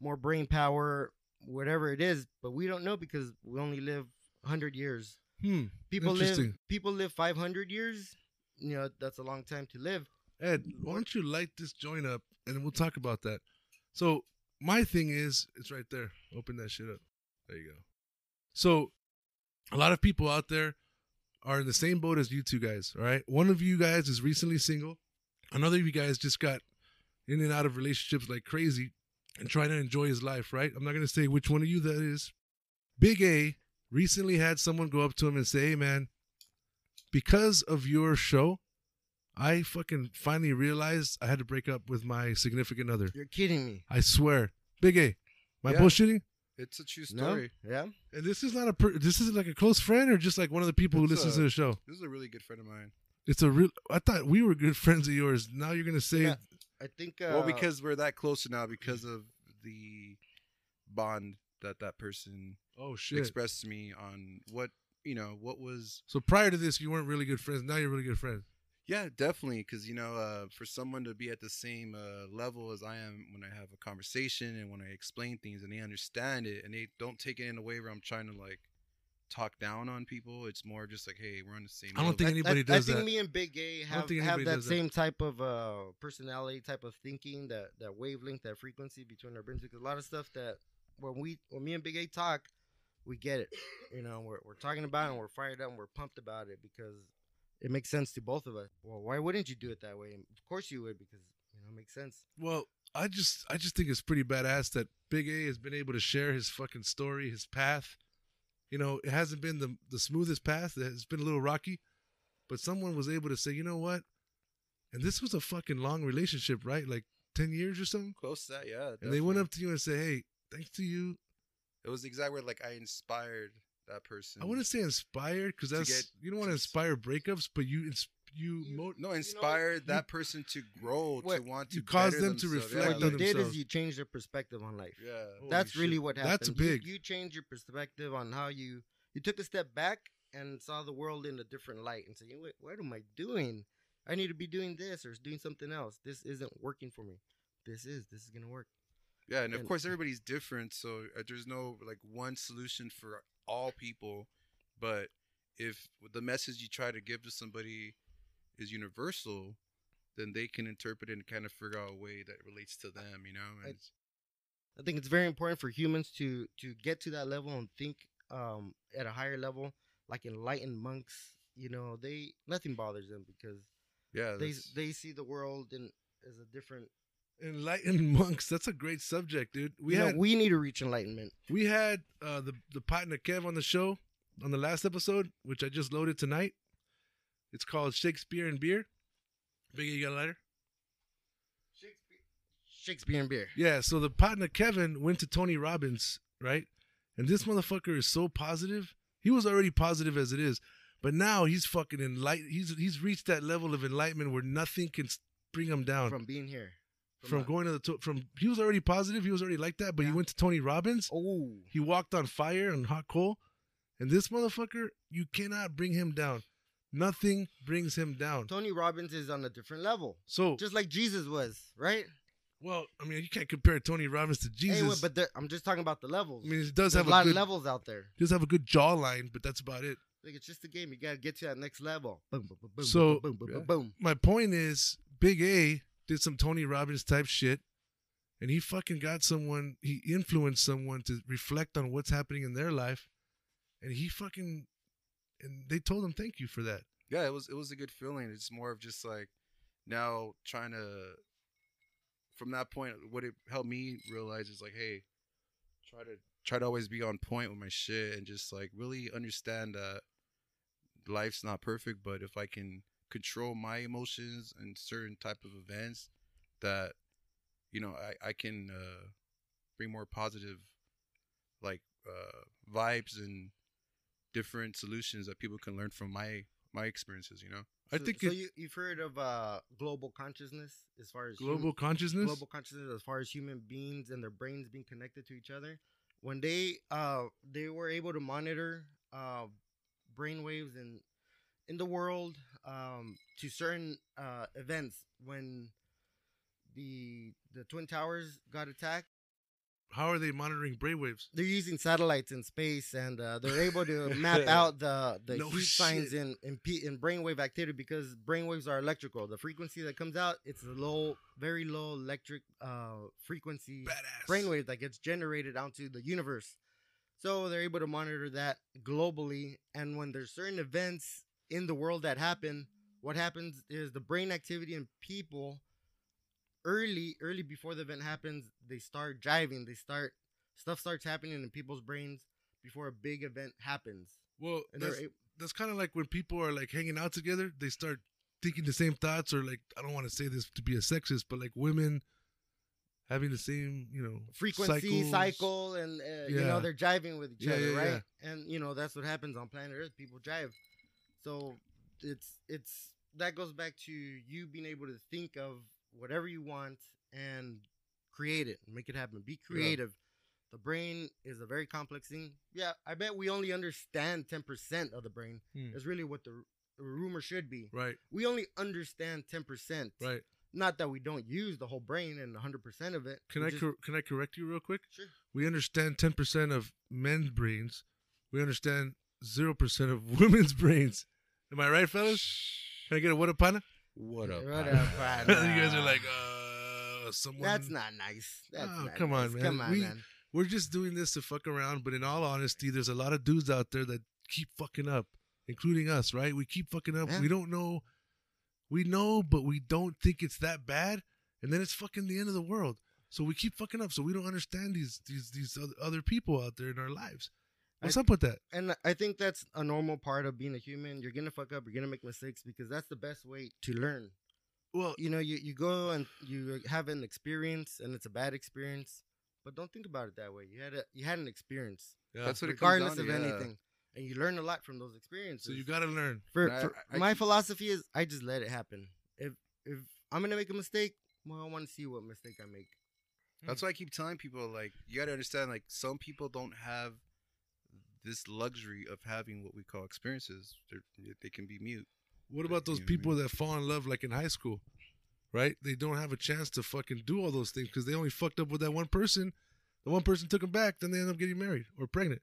more brain power, whatever it is. But we don't know because we only live 100 years. Hmm. People live people live 500 years. You know that's a long time to live. Ed, why don't you light this joint up and we'll talk about that. So my thing is, it's right there. Open that shit up. There you go. So a lot of people out there are in the same boat as you two guys. All right. One of you guys is recently single. Another of you guys just got in and out of relationships like crazy and trying to enjoy his life. Right. I'm not gonna say which one of you that is. Big A recently had someone go up to him and say, "Hey, man, because of your show." I fucking finally realized I had to break up with my significant other. You're kidding me. I swear. Big A. My Yeah. bullshitting? It's a true No? story. Yeah. And this is not a per- this is like a close friend or just like one of the people who listens a- to the show. This is a really good friend of mine. It's a real I thought we were good friends of yours. Now you're going to say Yeah. I think. Uh, well, because we're that close now because of the bond that that person oh shit. expressed to me on what you know what was so prior to this you weren't really good friends. Now you're really good friends. Yeah definitely because you know uh, for someone to be at the same uh, level as I am when I have a conversation and when I explain things and they understand it and they don't take it in a way where I'm trying to like talk down on people. It's more just like hey we're on the same. I don't level. think anybody I, does I think that. me and Big A have, have that does that. same type of uh, personality, type of thinking, that that wavelength, that frequency between our brains. Because a lot of stuff that when we when me and Big A talk, we get it. You know, we're we're talking about it and we're fired up and we're pumped about it because it makes sense to both of us. Well, why wouldn't you do it that way? Of course you would because you know it makes sense. Well, I just I just think it's pretty badass that Big A has been able to share his fucking story, his path. You know, it hasn't been the the smoothest path. It's been a little rocky, but someone was able to say, you know what? And this was a fucking long relationship, right? Like ten years or something. Close to that, yeah. And they went up to you and say, hey, thanks to you. It was the exact word like I inspired that person. I wouldn't say inspired because that's get- you don't want to inspire breakups, but you ins- you, You- mo- no inspired that person to grow, What- to want to you caused better them to themselves. reflect what yeah, you did is you change their perspective on life. yeah. Holy That's shit. really what happened. That's big. You, change your perspective on how you you took a step back and saw the world in a different light and said, "Wait, what am I doing? I need to be doing this or doing something else. This isn't working for me. This is. This is gonna work." Yeah, and of course everybody's different, so uh, there's no like one solution for all people. But if the message you try to give to somebody is universal, then they can interpret it and kind of figure out a way that relates to them, you know. I- And it's- I think it's very important for humans to to get to that level and think um, at a higher level, like enlightened monks. You know, they nothing bothers them because yeah, they that's- they see the world in as a different. Enlightened monks. That's a great subject, dude. We you know, we need to reach enlightenment. we had uh, the the partner Kev on the show on the last episode, which I just loaded tonight. It's called Shakespeare and Beer. Biggie, you got a lighter? Shakespeare, Shakespeare and beer. Yeah. So the partner Kevin went to Tony Robbins, right? And this motherfucker is so positive. He was already positive as it is, but now he's fucking enlightened. He's he's reached that level of enlightenment where nothing can bring him down. from being here. From going to the to- from he was already positive he was already like that but he went to tony robbins oh he walked on fire and hot coal and this motherfucker you cannot bring him down nothing brings him down Tony Robbins is on a different level, so just like Jesus was, right? well i mean you can't compare tony robbins to jesus wait, but there- I'm just talking about the levels. i mean he does There's have a a, lot good of levels out there. he does have a good jawline but that's about it Like it's just a game. You gotta get to that next level. Boom, boom, boom, boom, So- boom, boom, boom, boom, boom. my point is big a did some tony robbins type shit and he fucking got someone he influenced someone to reflect on what's happening in their life and he fucking and they told him thank you for that yeah, it was it was a good feeling. It's more of just like now trying to from that point what it helped me realize is like, hey, try to try to always be on point with my shit and just like really understand that life's not perfect, but if I can control my emotions and certain type of events that you know, I I can uh bring more positive like uh vibes and different solutions that people can learn from my my experiences, you know. I So- think so. it- You, you've heard of uh, global consciousness as far as global human- consciousness global consciousness as far as human beings and their brains being connected to each other. When they uh they were able to monitor uh brain waves in in the world um to certain uh events when the the twin towers got attacked how are they monitoring brainwaves they're using satellites in space and uh, they're able to map out the the No heat signs in in, P, in brainwave activity because brainwaves are electrical. The frequency that comes out it's a low, very low electric uh, frequency badass brainwave that gets generated onto the universe. So they're able to monitor that globally. And when there's certain events in the world that happen, what happens is the brain activity in people early, early before the event happens, they start jiving. They start stuff starts happening in people's brains before a big event happens. well And that's, that's kind of like when people are like hanging out together they start thinking the same thoughts or like i don't want to say this to be a sexist but like women having the same you know frequency cycles. cycle and uh, you know they're jiving with each Yeah, other yeah, right and you know that's what happens on planet earth people jive so it's it's that goes back to you being able to think of whatever you want and create it make it happen. Be creative. The brain is a very complex thing. Yeah i bet we only understand 10% of the brain. Hmm. is really what the r- rumor should be. Right. We only understand 10% right. Not that we don't use the whole brain and 100% of it. Can we i just- cor- can i correct you real quick? Sure. We understand 10% of men's brains. We understand 0% of women's brains am i right fellas can i get a what up partner What up? What partner? up, partner? you guys are like uh someone That's not nice. That's Oh, not come on, nice. man. Come on, We- man. we're just doing this to fuck around but in all honesty there's a lot of dudes out there that keep fucking up including us, right? We keep fucking up. Yeah. We don't know. We know, but we don't think it's that bad, and then it's fucking the end of the world. So we keep fucking up. So we don't understand these these these oth- other people out there in our lives. What's I- up with that? and I think that's a normal part of being a human. You're gonna fuck up. You're gonna make mistakes because that's the best way to learn. Well, You know, you, you go and you have an experience, and it's a bad experience, but don't think about it that way. You had a you had an experience, yeah. That's what it comes down of to, yeah. anything, and you learn a lot from those experiences. so you got to learn. For, I- for- I- I my keep- philosophy is I just let it happen. If if I'm gonna make a mistake, well, I want to see what mistake I make. Hmm. That's why I keep telling people like you got to understand like some people don't have this luxury of having what we call experiences. They're, they can be mute. What about those You know what I people that fall in love like in high school, right? They don't have a chance to fucking do all those things because they only fucked up with that one person. The one person took them back, then they end up getting married or pregnant.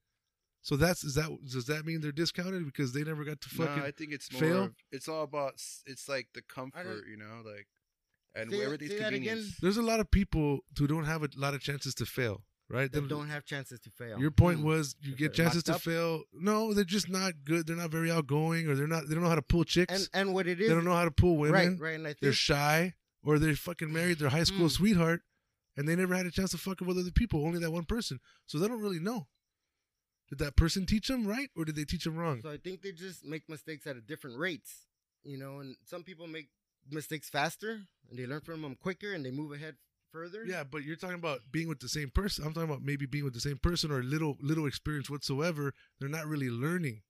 So that's is that does that mean they're discounted because they never got to No, fucking I think it's more. fail? Of, it's all about. It's like the comfort, you know, like and Say that- everything's say convenience. There's a lot of people who don't have a lot of chances to fail, right? They, Them- don't have chances to fail. Your point Hmm. was you If get chances to up? fail. No, they're just not good. They're not very outgoing, or they're not. They don't know how to pull chicks. and and what it is, they don't know how to pull women. right, right, and I They're shy, or they're fucking married their high school Hmm. sweetheart, and they never had a chance to fuck with other people. Only that one person, so they don't really know. Did that person teach them right, or did they teach them wrong? So I think they just make mistakes at a different rates, you know. And some people make mistakes faster, and they learn from them quicker, and they move ahead further. Yeah, but you're talking about being with the same person. I'm talking about maybe being with the same person or little little experience whatsoever. They're not really learning.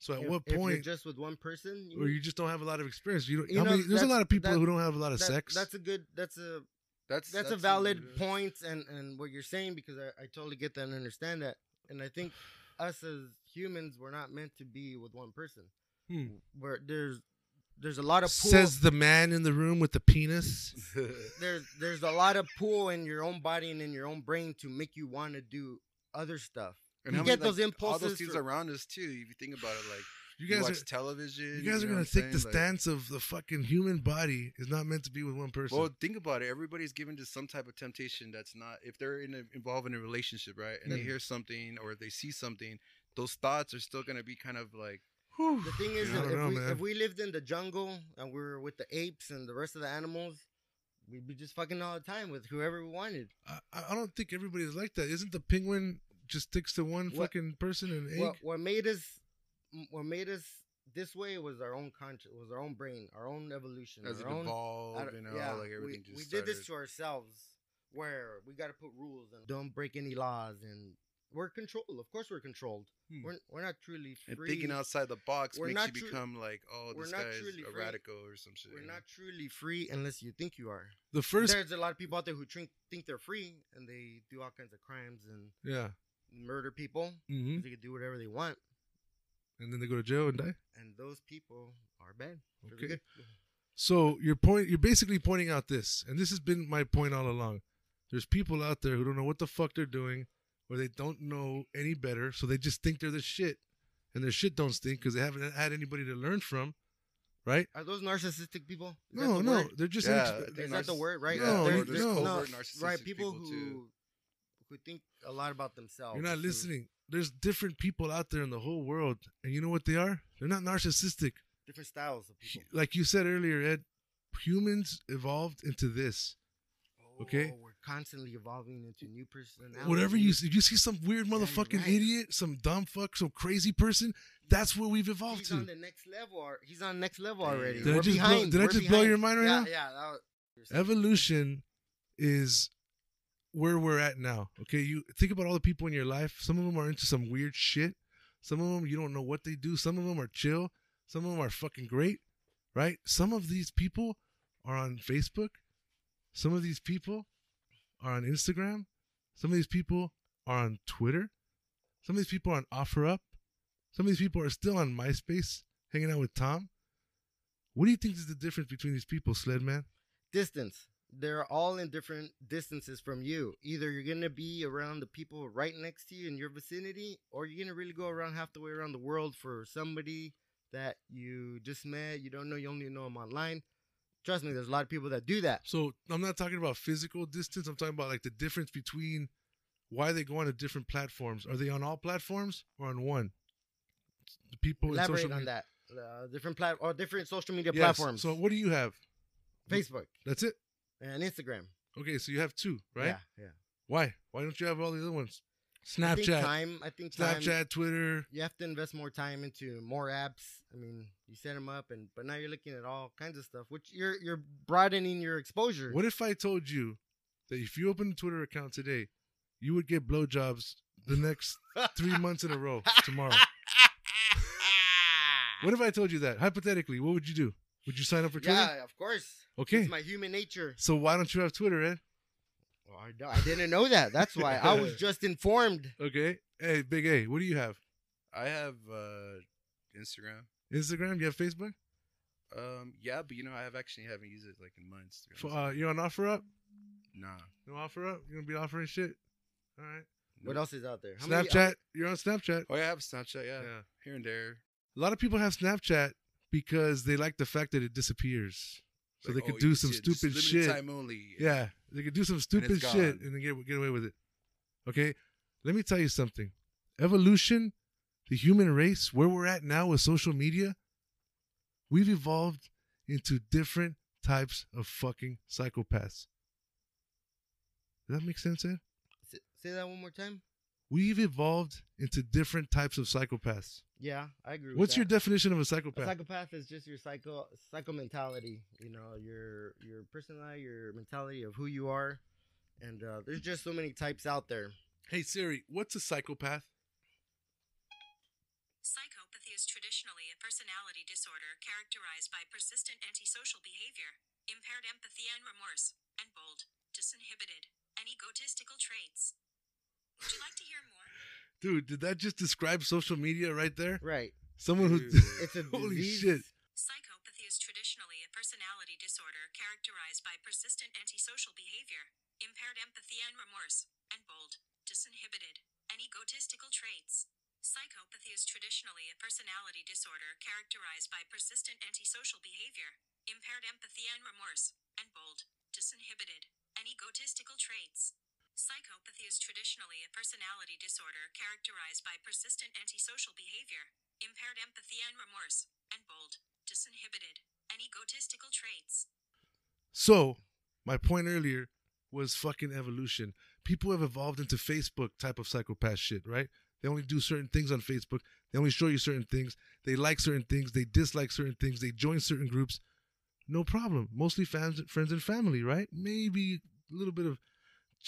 So at If- what if you're point, just with one person, you, or you just don't have a lot of experience? You don't. You how know, many, there's a lot of people that- who don't have a lot of that- sex. That's a good. That's a That's that's, a valid point, and and what you're saying because I, I totally get that and understand that, and I think us as humans we're not meant to be with one person. Hmm. Where there's there's a lot of pull, Says the man in the room with the penis. there's there's a lot of pull in your own body and in your own brain to make you want to do other stuff. And You how get many, those like, all impulses those things for- around us too. If you think about it, like You you, guys watch are television. you guys are know gonna take the? Like, stance of the fucking human body is not meant to be with one person. Well, think about it. Everybody's given to some type of temptation that's not. If they're in a, involved in a relationship, right, and they Mm. hear something or they see something, those thoughts are still gonna be kind of like. Whew. The thing is, I if, know, we, man. if we lived in the jungle and we were with the apes and the rest of the animals, we'd be just fucking all the time with whoever we wanted. I, I don't think everybody is like that. Isn't the penguin just sticks to one What- fucking person and egg? What, what made us, what made us this way was our own conscious, was our own brain, our own evolution, As it own. evolved, you know, yeah, like everything we, just we did this to ourselves, where we got to put rules and don't break any laws, and we're controlled. Of course, we're controlled. Hmm. We're we're not truly free. And thinking outside the box We're makes not you tru- become like, oh, we're this not guy truly a free. radical or some shit. We're you know? not truly free unless you think you are. the first, There's a lot of people out there who think think they're free and they do all kinds of crimes and yeah, murder people. hmm They can do whatever they want, and then they go to jail and die. and those people are bad. Okay. So your point, you're basically pointing out this, and this has been my point all along. There's people out there who don't know what the fuck they're doing, or they don't know any better, so they just think they're the shit, and their shit don't stink because they haven't had anybody to learn from, right? Are those narcissistic people? Is No, the no, word? they're just Yeah, inexpe- I think Is that the word, right? No, There- you- there's no. covert right. People, people, who too. who think a lot about themselves. You're not who- listening. There's different people out there in the whole world, and you know what they are? They're not narcissistic. Different styles of people. Like you said earlier, Ed, humans evolved into this. Oh, okay. Oh, we're constantly evolving into new personalities. Whatever you see, you see some weird motherfucking right. idiot, some dumb fuck, some crazy person, that's where we've evolved He's to. on the next level. al- He's on next level already. Did I We're just blow- did We're just blow your mind right yeah, now? Yeah, that was, Evolution is where we're at now. Okay, you think about all the people in your life. Some of them are into some weird shit. Some of them you don't know what they do. Some of them are chill. Some of them are fucking great, right? Some of these people are on Facebook. Some of these people are on Instagram. Some of these people are on Twitter. Some of these people are on OfferUp. Some of these people are still on MySpace, hanging out with Tom. What do you think is the difference between these people, Sledman? distance. They're all in different distances from you. Either you're gonna be around the people right next to you in your vicinity, or you're gonna really go around half the way around the world for somebody that you just met. You don't know. You only know them online. Trust me, there's a lot of people that do that. So I'm not talking about physical distance. I'm talking about like the difference between why they go on to different platforms. Are they on all platforms or on one? the people in Elaborate social on media. that. Uh, different plat or different social media Yes. platforms. So what do you have? Facebook That's it. and Instagram. Okay, so you have two, right? Yeah, yeah. Why? Why don't you have all the other ones? I think Snapchat, time. I think time. Snapchat, Twitter. You have to invest more time into more apps. I mean, you set them up, and but now you're looking at all kinds of stuff, which you're you're broadening your exposure. What if I told you that if you open a Twitter account today, you would get blowjobs the next three months in a row tomorrow? What if I told you that? Hypothetically, what would you do? Would you sign up for Twitter? Yeah, of course. Okay. It's my human nature. So why don't you have Twitter, Ed? Well, I, don't- I didn't know that. That's why I was just informed. Okay. Hey, Big A, what do you have? I have uh, Instagram. Instagram? You have Facebook? Um, yeah, but you know, I have actually haven't used it like in months. to be F- honest. Uh, you on OfferUp? nah. No offer up? You gonna be offering shit? All right. What else is out there? How many- Snapchat. You're on Snapchat. Oh, yeah, I have Snapchat. Yeah, Yeah. here and there. A lot of people have Snapchat because they like the fact that it disappears. So Like, they could oh, do you some see it, just stupid limited shit. Time only. Yeah, they could do some stupid it's shit and then get get away with it. Okay, let me tell you something. Evolution, the human race, where we're at now with social media, we've evolved into different types of fucking psychopaths. Does that make sense, Ed? Say, say that one more time. We've evolved into different types of psychopaths. Yeah, I agree. With What's your definition of a psychopath? A psychopath? psychopath is just your psycho psycho mentality. You know, your your personality, your mentality of who you are, and uh, there's just so many types out there. hey Siri, what's a psychopath? Psychopathy is traditionally a personality disorder characterized by persistent antisocial behavior, impaired empathy and remorse, and bold, disinhibited, and egotistical traits. Would you like to hear more? Dude, did that just describe social media right there? Right. Someone who Dude. It's a holy disease. shit. Psychopathy is traditionally a personality disorder characterized by persistent antisocial behavior, impaired empathy and remorse, and bold, disinhibited, and egotistical traits. Psychopathy is traditionally a personality disorder characterized by persistent antisocial behavior, impaired empathy and remorse, and bold, disinhibited, and egotistical traits. Psychopathy is traditionally a personality disorder characterized by persistent antisocial behavior, impaired empathy and remorse, and bold, disinhibited, and egotistical traits. So, my point earlier was fucking evolution. People have evolved into Facebook type of psychopath shit, right? They only do certain things on Facebook. They only show you certain things. They like certain things. They dislike certain things. They join certain groups. No problem. Mostly fans, friends and family, right? Maybe a little bit of,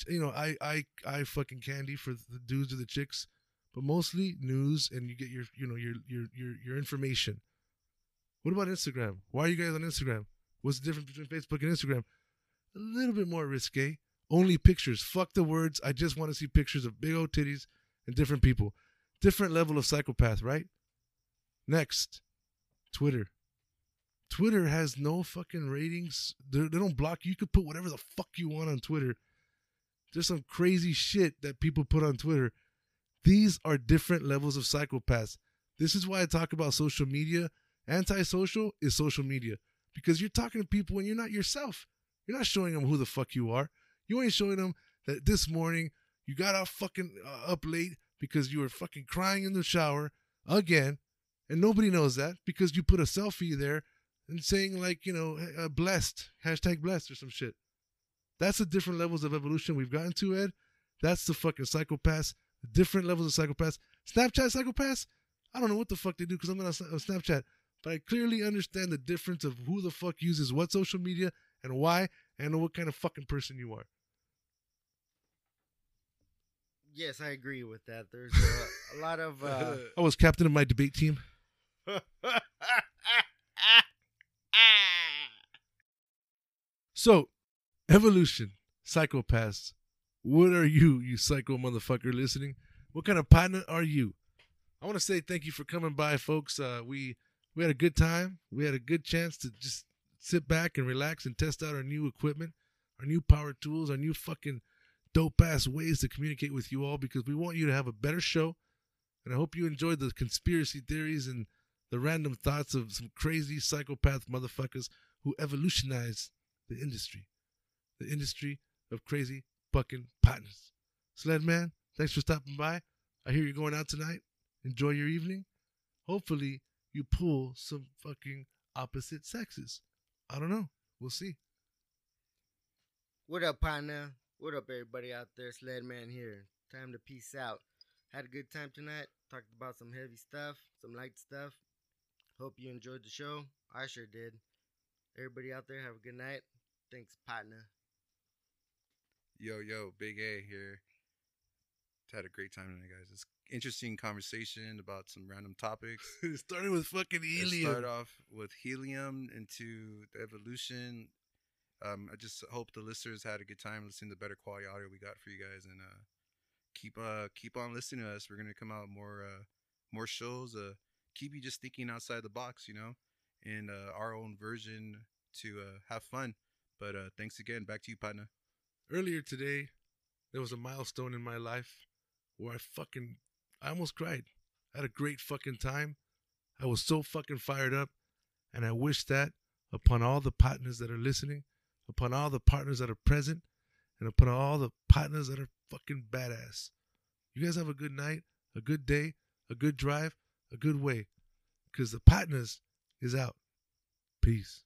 you know, I, I, I fucking candy for the dudes or the chicks, but mostly news and you get your, you know, your, your, your, your information. What about Instagram? Why are you guys on Instagram? What's the difference between Facebook and Instagram? A little bit more risque. Only pictures. Fuck the words. I just want to see pictures of big old titties and different people. Different level of psychopath, right? Next, Twitter. Twitter has no fucking ratings. They're, they don't block you. You could put whatever the fuck you want on Twitter. There's some crazy shit that people put on Twitter. These are different levels of psychopaths. This is why I talk about social media. Antisocial is social media because you're talking to people and you're not yourself. You're not showing them who the fuck you are. You ain't showing them that this morning you got out fucking uh, up late because you were fucking crying in the shower again, and nobody knows that because you put a selfie there and saying like you know uh, blessed hashtag blessed or some shit. That's the different levels of evolution we've gotten to, Ed. That's the fucking psychopaths. Different levels of psychopaths. Snapchat psychopaths. I don't know what the fuck they do because I'm not on Snapchat, but I clearly understand the difference of who the fuck uses what social media and why, and what kind of fucking person you are. Yes, I agree with that. There's a, a lot of. Uh, I was captain of my debate team. So, evolution, psychopaths. What are you, you psycho motherfucker listening? What kind of partner are you? I want to say thank you for coming by, folks. Uh, we we had a good time. We had a good chance to just sit back and relax and test out our new equipment, our new power tools, our new fucking dope ass ways to communicate with you all because we want you to have a better show. And I hope you enjoyed the conspiracy theories and the random thoughts of some crazy psychopath motherfuckers who evolutionized the industry. The industry of crazy fucking partners. Sledman, thanks for stopping by. I hear you're going out tonight. Enjoy your evening. hopefully you pull some fucking opposite sexes. I don't know. We'll see. What up, partner? What up, everybody out there? Sledman here. Time to peace out. Had a good time tonight. Talked about some heavy stuff, some light stuff. Hope you enjoyed the show. I sure did. Everybody out there, have a good night. Thanks, partner. Yo, yo, Big A here. Had a great time tonight, guys. It's interesting conversation about some random topics. it started with fucking helium. Start off with helium into the evolution. Um, I just hope the listeners had a good time listening to the better quality audio we got for you guys, and uh, keep uh keep on listening to us. We're gonna come out more uh more shows. Uh, keep you just thinking outside the box, you know, and uh, our own version to uh, have fun. But uh, thanks again. Back to you, partner. Earlier today, there was a milestone in my life where I fucking, I almost cried. I had a great fucking time. I was so fucking fired up. And I wish that upon all the partners that are listening, upon all the partners that are present, and upon all the partners that are fucking badass. You guys have a good night, a good day, a good drive, a good way. Because the partners is out. Peace.